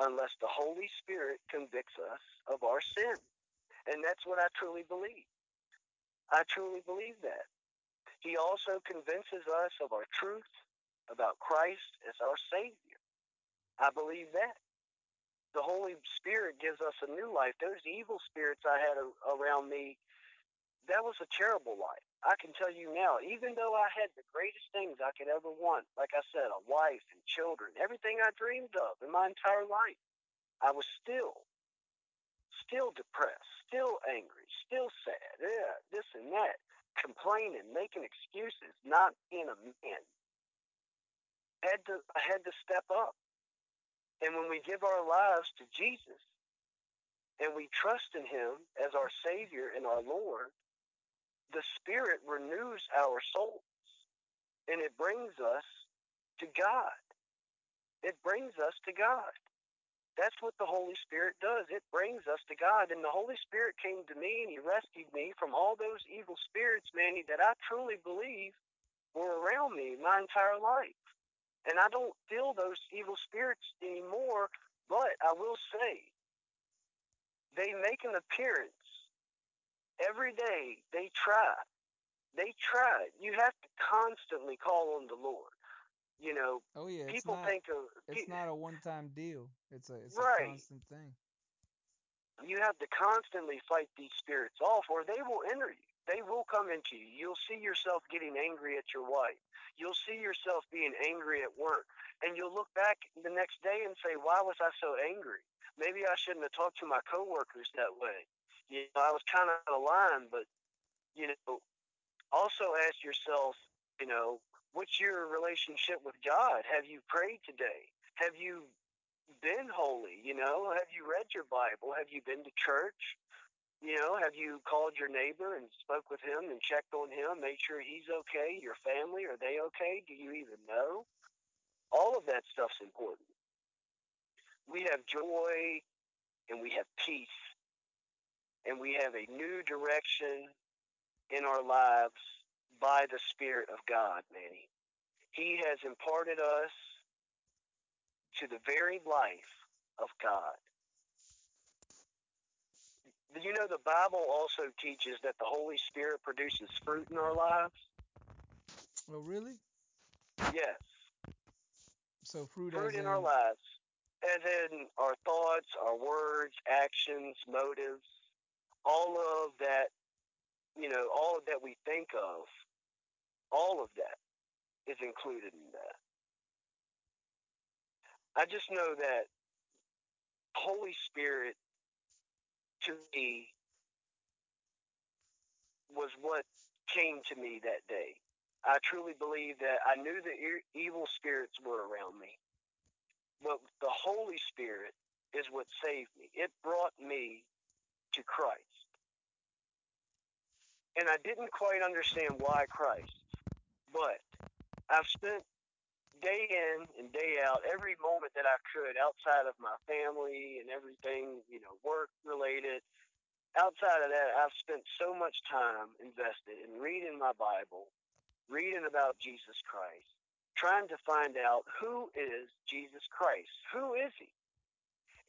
unless the Holy Spirit convicts us of our sin, and that's what I truly believe. I truly believe that. He also convinces us of our truth about Christ as our Savior. I believe that. The Holy Spirit gives us a new life. Those evil spirits I had a, around me, that was a terrible life. I can tell you now, even though I had the greatest things I could ever want, like I said, a wife and children, everything I dreamed of in my entire life, I was still, still depressed, still angry, still sad, yeah, this and that, complaining, making excuses, not being a man. Had to, I had to step up. And when we give our lives to Jesus and we trust in him as our Savior and our Lord, the Spirit renews our souls and it brings us to God. It brings us to God. That's what the Holy Spirit does. It brings us to God. And the Holy Spirit came to me and He rescued me from all those evil spirits, Manny, that I truly believe were around me my entire life. And I don't feel those evil spirits anymore, but I will say they make an appearance every day. They try. They try. You have to constantly call on the Lord. You know, Oh yeah, people not think of it's not a one-time deal. It's a it's a constant thing. you have to constantly fight these spirits off or they will enter you. They will come into you. You'll see yourself getting angry at your wife. You'll see yourself being angry at work. And you'll look back the next day and say, why was I so angry? Maybe I shouldn't have talked to my coworkers that way. You know, I was kind of out of line, but, you know, also ask yourself, you know, what's your relationship with God? Have you prayed today? Have you been holy? You know, have you read your Bible? Have you been to church? You know, have you called your neighbor and spoke with him and checked on him, made sure he's okay? Your family, are they okay? Do you even know? All of that stuff's important. We have joy and we have peace and we have a new direction in our lives by the Spirit of God, Manny. He has imparted us to the very life of God. Do you know the Bible also teaches that the Holy Spirit produces fruit in our lives? Oh really? Yes, So fruit, fruit in in our lives, as in our thoughts, our words, actions, motives, all of that, you know, all of that we think of, all of that is included in that. I just know that Holy Spirit to me was what came to me that day. I truly believe that I knew the evil spirits were around me, but the Holy Spirit is what saved me. It brought me to Christ. And I didn't quite understand why Christ, but I've spent day in and day out every moment that I could outside of my family and everything, you know, work related. Outside of that, I've spent so much time invested in reading my Bible, reading about Jesus Christ, trying to find out who is Jesus Christ? Who is he?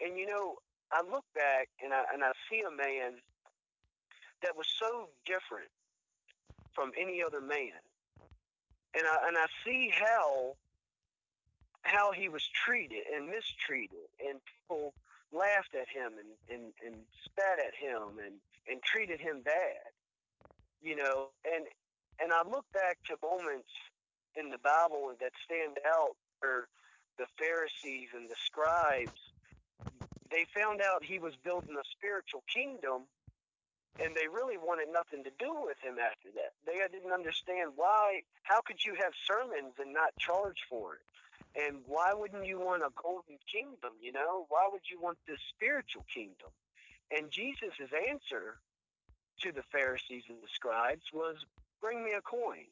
And you know, I look back and I and I see a man that was so different from any other man. And I and I see how how he was treated and mistreated and people laughed at him and, and, and spat at him and, and treated him bad. You know, and and I look back to moments in the Bible that stand out where the Pharisees and the scribes they found out he was building a spiritual kingdom and they really wanted nothing to do with him after that. They didn't understand why. How could you have sermons and not charge for it? And why wouldn't you want a golden kingdom? You know, why would you want this spiritual kingdom? And Jesus' answer to the Pharisees and the scribes was, "Bring me a coin."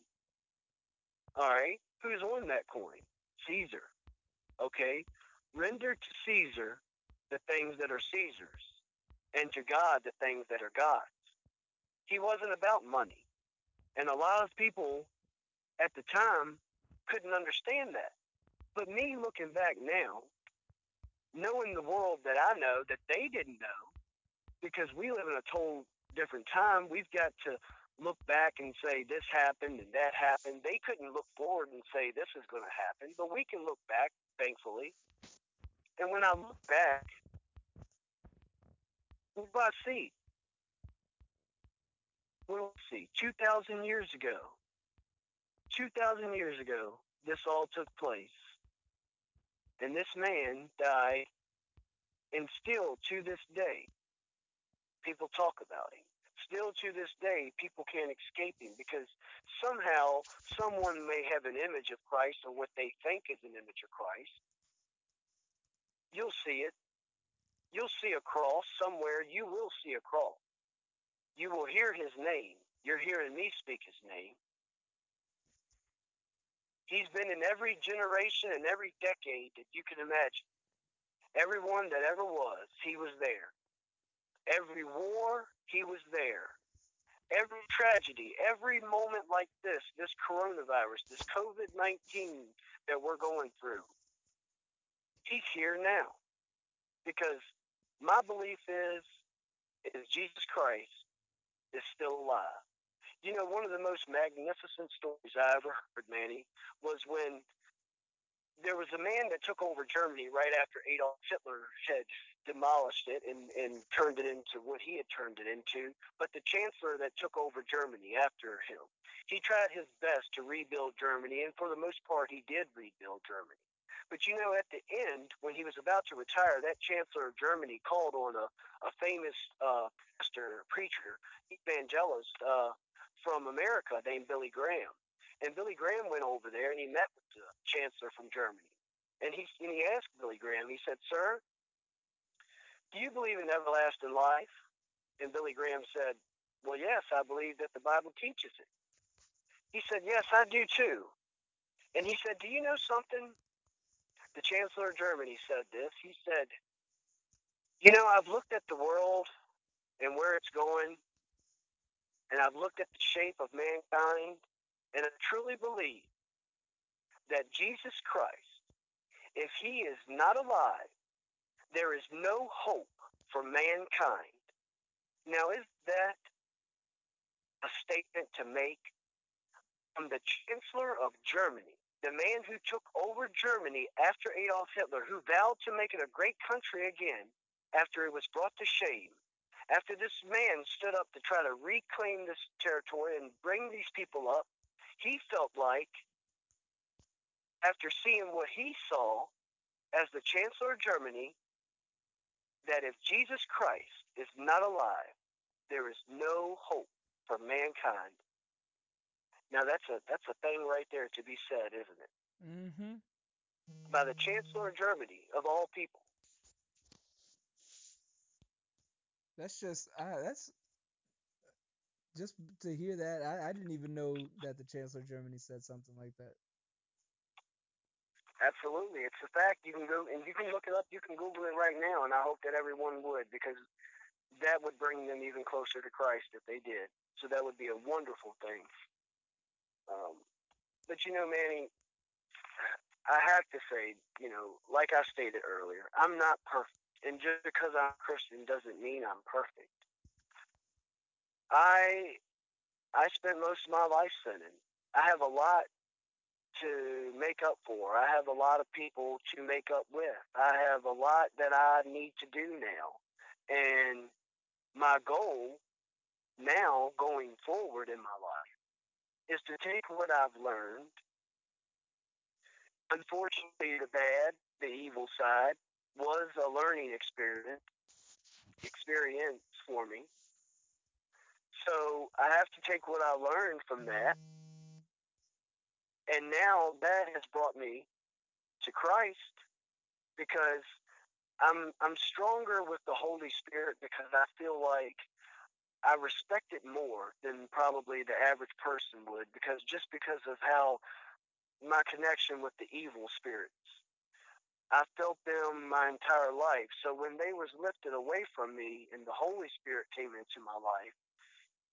All right, who's on that coin? Caesar. Okay, render to Caesar the things that are Caesar's, and to God the things that are God's. He wasn't about money. And a lot of people at the time couldn't understand that. But me looking back now, knowing the world that I know that they didn't know, because we live in a total different time, we've got to look back and say this happened and that happened. They couldn't look forward and say this is going to happen, but we can look back, thankfully. And when I look back, what do I see? What do I see? 2,000 years ago. 2,000 years ago, this all took place. And this man died, and still to this day, people talk about him. Still to this day, people can't escape him because somehow someone may have an image of Christ or what they think is an image of Christ. you'll see it. You'll see a cross somewhere. You will see a cross. You will hear his name. You're hearing me speak his name. He's been in every generation and every decade that you can imagine. Everyone that ever was, he was there. Every war, he was there. Every tragedy, every moment like this, this coronavirus, this COVID 19 that we're going through, he's here now. Because my belief is, is Jesus Christ is still alive. You know, one of the most magnificent stories I ever heard, Manny, was when there was a man that took over Germany right after Adolf Hitler had demolished it and, and turned it into what he had turned it into. But the chancellor that took over Germany after him, he tried his best to rebuild Germany, and for the most part, he did rebuild Germany. But you know, at the end, when he was about to retire, that chancellor of Germany called on a, a famous uh, pastor, preacher, evangelist uh, from America named Billy Graham. And Billy Graham went over there and he met with the chancellor from Germany. And he, and he asked Billy Graham, he said, Sir, do you believe in everlasting life? And Billy Graham said, Well, yes, I believe that the Bible teaches it. He said, Yes, I do too. And he said, Do you know something? The Chancellor of Germany said this. He said, You know, I've looked at the world and where it's going, and I've looked at the shape of mankind, and I truly believe that Jesus Christ, if he is not alive, there is no hope for mankind. Now, is that a statement to make from the Chancellor of Germany, the man who took over Germany after Adolf Hitler, who vowed to make it a great country again after it was brought to shame? After this man stood up to try to reclaim this territory and bring these people up, he felt like, after seeing what he saw as the Chancellor of Germany, that if Jesus Christ is not alive, there is no hope for mankind. Now that's a that's a thing right there to be said, isn't it? Mm-hmm. By the Chancellor of Germany, of all people. That's just I, that's just to hear that. I, I didn't even know that the Chancellor of Germany said something like that. Absolutely, it's a fact. You can go and you can look it up. You can Google it right now, and I hope that everyone would because that would bring them even closer to Christ if they did. So that would be a wonderful thing. Um, but you know, Manny, I have to say, you know, like I stated earlier, I'm not perfect, and just because I'm Christian doesn't mean I'm perfect. I I spent most of my life sinning. I have a lot to make up for. I have a lot of people to make up with. I have a lot that I need to do now. And my goal now going forward in my life is to take what I've learned. Unfortunately, the bad, the evil side, was a learning experience experience for me. So I have to take what I learned from that and now that has brought me to Christ because I'm I'm stronger with the Holy Spirit because I feel like I respect it more than probably the average person would because just because of how my connection with the evil spirits. I felt them my entire life. So when they was lifted away from me and the Holy Spirit came into my life,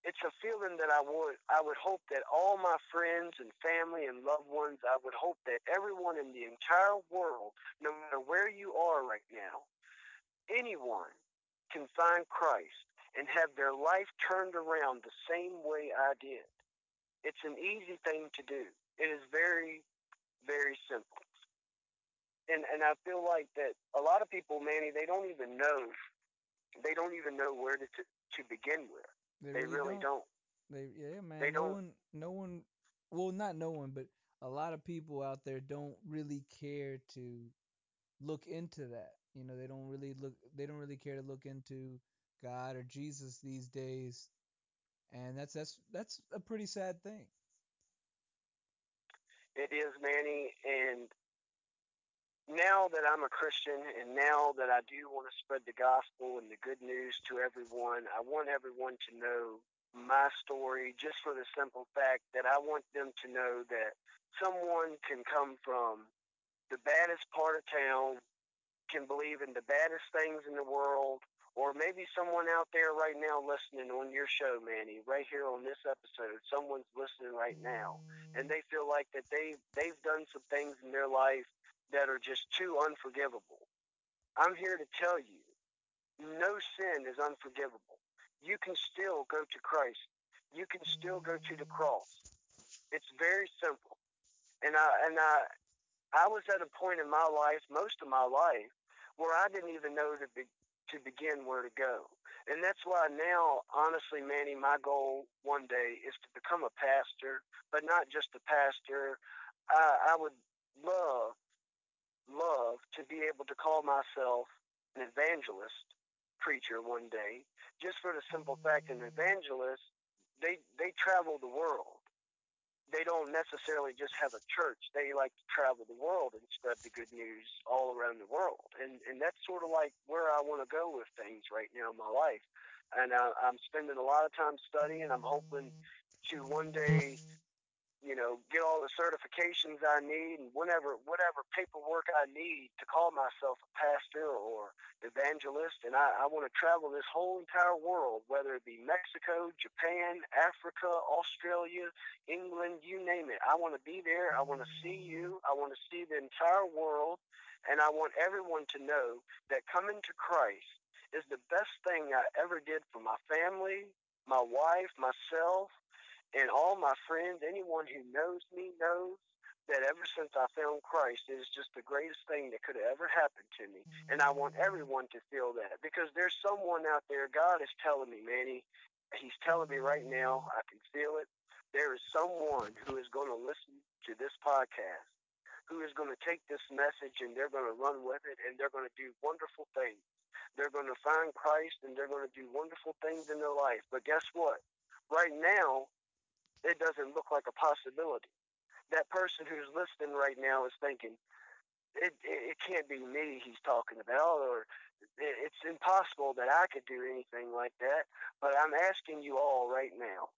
it's a feeling that I would I would hope that all my friends and family and loved ones, I would hope that everyone in the entire world, no matter where you are right now, anyone can find Christ and have their life turned around the same way I did. It's an easy thing to do. It is very, very simple. And and I feel like that a lot of people, Manny, they don't even know they don't even know where to to begin with. They, They really, really don't. don't. They yeah, man. They no don't. one, no one. Well, not no one, but a lot of people out there don't really care to look into that. You know, they don't really look. They don't really care to look into God or Jesus these days, and that's that's that's a pretty sad thing. It is, Manny, and now that I'm a Christian and now that I do want to spread the gospel and the good news to everyone, I want everyone to know my story just for the simple fact that I want them to know that someone can come from the baddest part of town, can believe in the baddest things in the world, or maybe someone out there right now listening on your show, Manny, right here on this episode, someone's listening right now, and they feel like that they they've done some things in their life that are just too unforgivable. I'm here to tell you, no sin is unforgivable. You can still go to Christ. You can still go to the cross. It's very simple. And I and I I was at a point in my life, most of my life, where I didn't even know to be, to begin where to go. And that's why now, honestly, Manny, my goal one day is to become a pastor, but not just a pastor. I, I would love, love to be able to call myself an evangelist preacher one day, just for the simple fact an evangelist, they, they travel the world they don't necessarily just have a church. They like to travel the world and spread the good news all around the world. And and that's sort of like where I want to go with things right now in my life. And I, I'm spending a lot of time studying. I'm hoping to one day you know, get all the certifications I need and whatever whatever paperwork I need to call myself a pastor or evangelist. And I, I want to travel this whole entire world, whether it be Mexico, Japan, Africa, Australia, England, you name it. I want to be there. I want to see you. I want to see the entire world. And I want everyone to know that coming to Christ is the best thing I ever did for my family, my wife, myself, and all my friends, anyone who knows me knows that ever since I found Christ, it is just the greatest thing that could have ever happened to me. And I want everyone to feel that because there's someone out there, God is telling me, Manny, He's telling me right now, I can feel it. There is someone who is going to listen to this podcast, who is going to take this message and they're going to run with it and they're going to do wonderful things. They're going to find Christ and they're going to do wonderful things in their life. But guess what? Right now, it doesn't look like a possibility. That person who's listening right now is thinking, it, it, it can't be me he's talking about, or it, it's impossible that I could do anything like that. But I'm asking you all right now,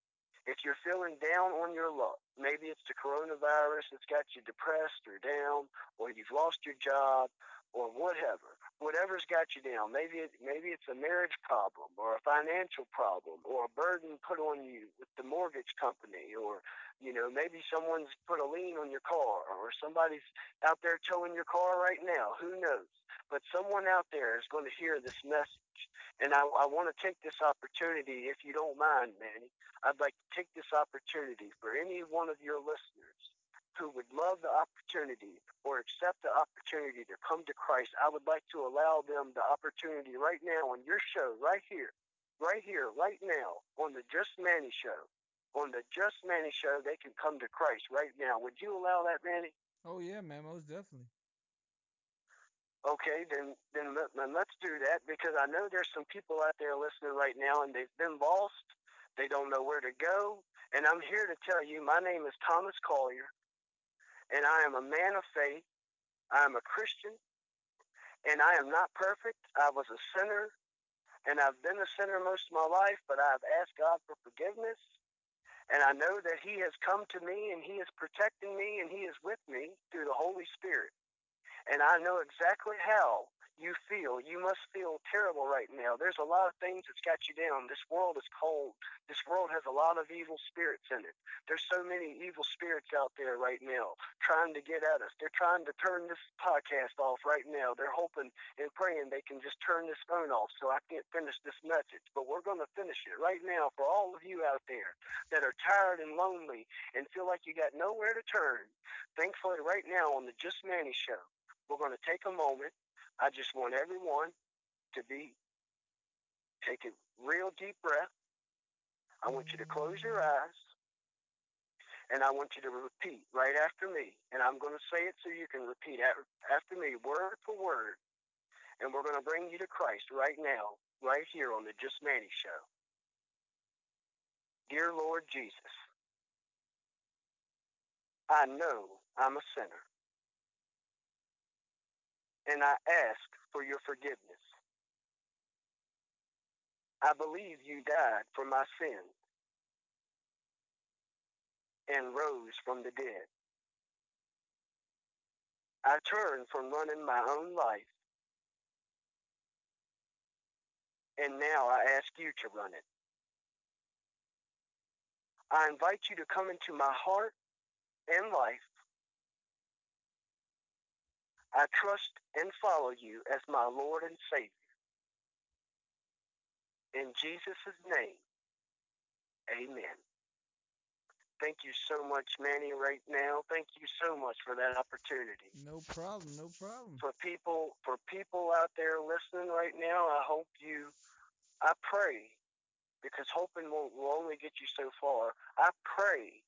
if you're feeling down on your luck, maybe it's the coronavirus that's got you depressed or down, or you've lost your job, or whatever, whatever's got you down. Maybe it, maybe it's a marriage problem or a financial problem or a burden put on you with the mortgage company or you know maybe someone's put a lien on your car or somebody's out there towing your car right now. Who knows? But someone out there is going to hear this message, and I, I want to take this opportunity, if you don't mind, Manny. I'd like to take this opportunity for any one of your listeners who would love the opportunity or accept the opportunity to come to Christ, I would like to allow them the opportunity right now on your show, right here, right here, right now, on the Just Manny show. On the Just Manny show, they can come to Christ right now. Would you allow that, Manny? Oh yeah, man, most definitely. Okay, then then, let, then let's do that because I know there's some people out there listening right now and they've been lost. They don't know where to go. And I'm here to tell you, my name is Thomas Collier and I am a man of faith. I am a Christian, and I am not perfect. I was a sinner, and I've been a sinner most of my life, but I've asked God for forgiveness. And I know that He has come to me, and He is protecting me, and He is with me through the Holy Spirit. And I know exactly how you feel. You must feel terrible right now. There's a lot of things that's got you down. This world is cold. This world has a lot of evil spirits in it. There's so many evil spirits out there right now trying to get at us. They're trying to turn this podcast off right now. They're hoping and praying they can just turn this phone off so I can't finish this message. But we're going to finish it right now for all of you out there that are tired and lonely and feel like you got nowhere to turn. Thankfully, right now on the Just Manny Show, we're going to take a moment I just want everyone to be take a real deep breath. I want you to close your eyes and I want you to repeat right after me. And I'm going to say it so you can repeat after me, word for word. And we're going to bring you to Christ right now, right here on the Just Manny Show. Dear Lord Jesus, I know I'm a sinner. And I ask for your forgiveness. I believe you died for my sins and rose from the dead. I turn from running my own life, and now I ask you to run it. I invite you to come into my heart and life. I trust and follow you as my Lord and Savior. In Jesus' name, amen. Thank you so much, Manny, right now. Thank you so much for that opportunity. No problem, no problem. For people for people out there listening right now, I hope you I pray because hoping will, will only get you so far. I pray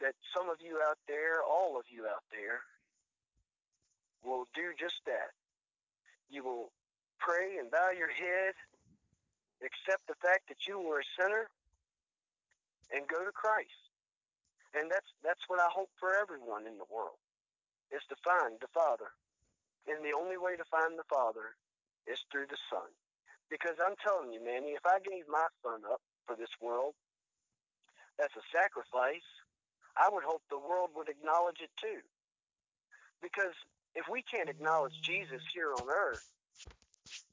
that some of you out there, all of you out there, will do just that. You will pray and bow your head, accept the fact that you were a sinner, and go to Christ. And that's that's what I hope for everyone in the world is to find the Father. And the only way to find the Father is through the Son. Because I'm telling you, Manny, if I gave my son up for this world, that's a sacrifice. I would hope the world would acknowledge it too. Because if we can't acknowledge Jesus here on earth,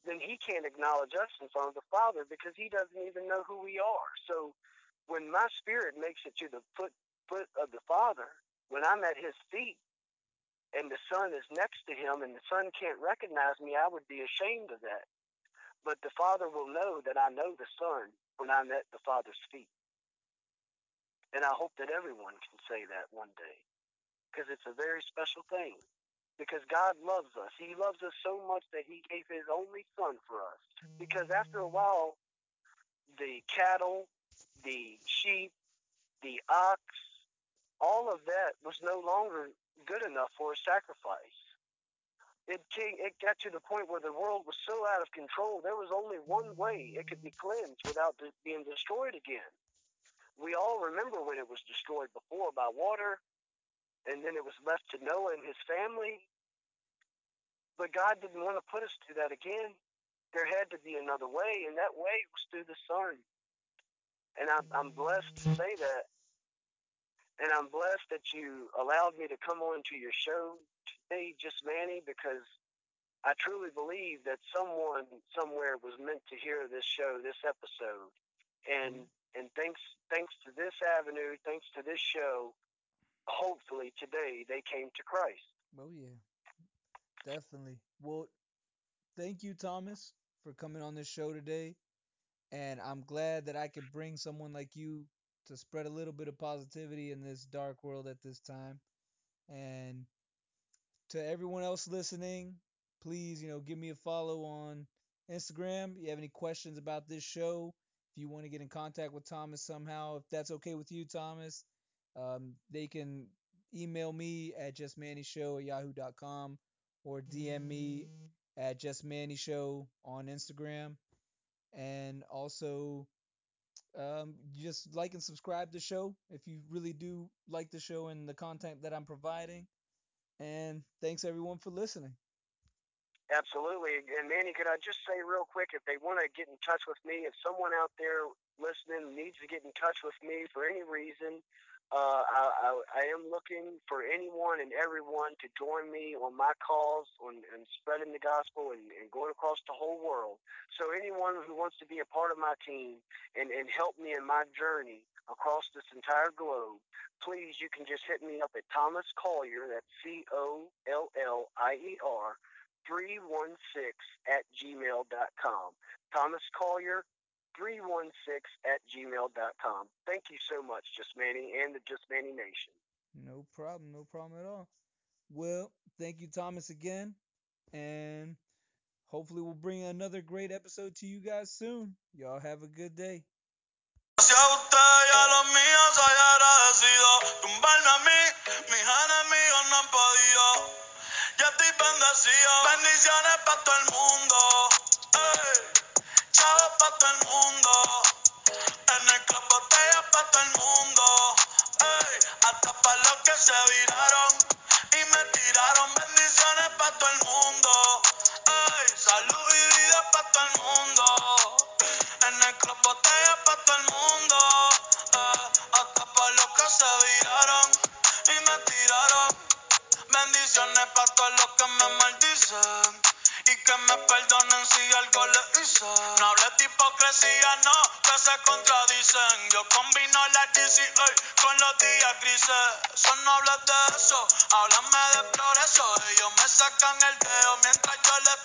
then he can't acknowledge us in front of the Father because he doesn't even know who we are. So when my spirit makes it to the foot foot of the Father, when I'm at his feet and the Son is next to him and the Son can't recognize me, I would be ashamed of that. But the Father will know that I know the Son when I'm at the Father's feet. And I hope that everyone can say that one day because it's a very special thing. Because God loves us. He loves us so much that He gave His only Son for us. Because after a while, the cattle, the sheep, the ox, all of that was no longer good enough for a sacrifice it came, it got to the point where the world was so out of control. There was only one way it could be cleansed without being destroyed again. We all remember when it was destroyed before by water, and then it was left to Noah and his family. But God didn't want to put us through that again. There had to be another way, and that way was through the Son. And I'm, I'm blessed to say that. And I'm blessed that you allowed me to come on to your show today, just Manny, because I truly believe that someone somewhere was meant to hear this show, this episode, and and thanks thanks to this avenue, thanks to this show, hopefully today they came to Christ. Oh yeah, definitely. Well, thank you, Thomas, for coming on this show today, and I'm glad that I could bring someone like you to spread a little bit of positivity in this dark world at this time, and to everyone else listening, please, you know, give me a follow on Instagram. If you have any questions about this show, if you want to get in contact with Thomas somehow, if that's okay with you, Thomas, um, they can email me at justmannyshow at yahoo.com or DM me at justmannyshow on Instagram. And also, um, just like and subscribe to the show if you really do like the show and the content that I'm providing. And thanks everyone for listening. Absolutely. And Manny, could I just say real quick if they want to get in touch with me, if someone out there listening needs to get in touch with me for any reason, uh, I, I, I, am looking for anyone and everyone to join me on my cause on, and spreading the gospel and, and, going across the whole world. So anyone who wants to be a part of my team and, and help me in my journey across this entire globe, please, you can just hit me up at Thomas Collier, that's C O L L I E R, 316 at gmail.com. Thomas Collier, 316 at gmail.com. Thank you so much, Just Manny and the Just Manny Nation. No problem, no problem at all. Well, thank you, Thomas, again. And hopefully, we'll bring another great episode to you guys soon. Y'all have a good day. Ya estoy bendecido. Bendiciones para todo el mundo. Hey. Chava todo el mundo. En el club botella pa' todo el mundo. Hasta pa' los que se viraron. Y me tiraron bendiciones pa' todo el mundo. Salud y vida pa' todo el mundo. En el club botella pa' todo el mundo. Hasta pa' los que se viraron. Y me tiraron bendiciones pa' todos los que me maldicen. Y que me perdonen si algo les hice. No hables de hipocresía, no, que se contradicen. Yo combino la DCA con los días grises. Eso no hablas de eso, háblame de progreso. Ellos me sacan el dedo mientras yo les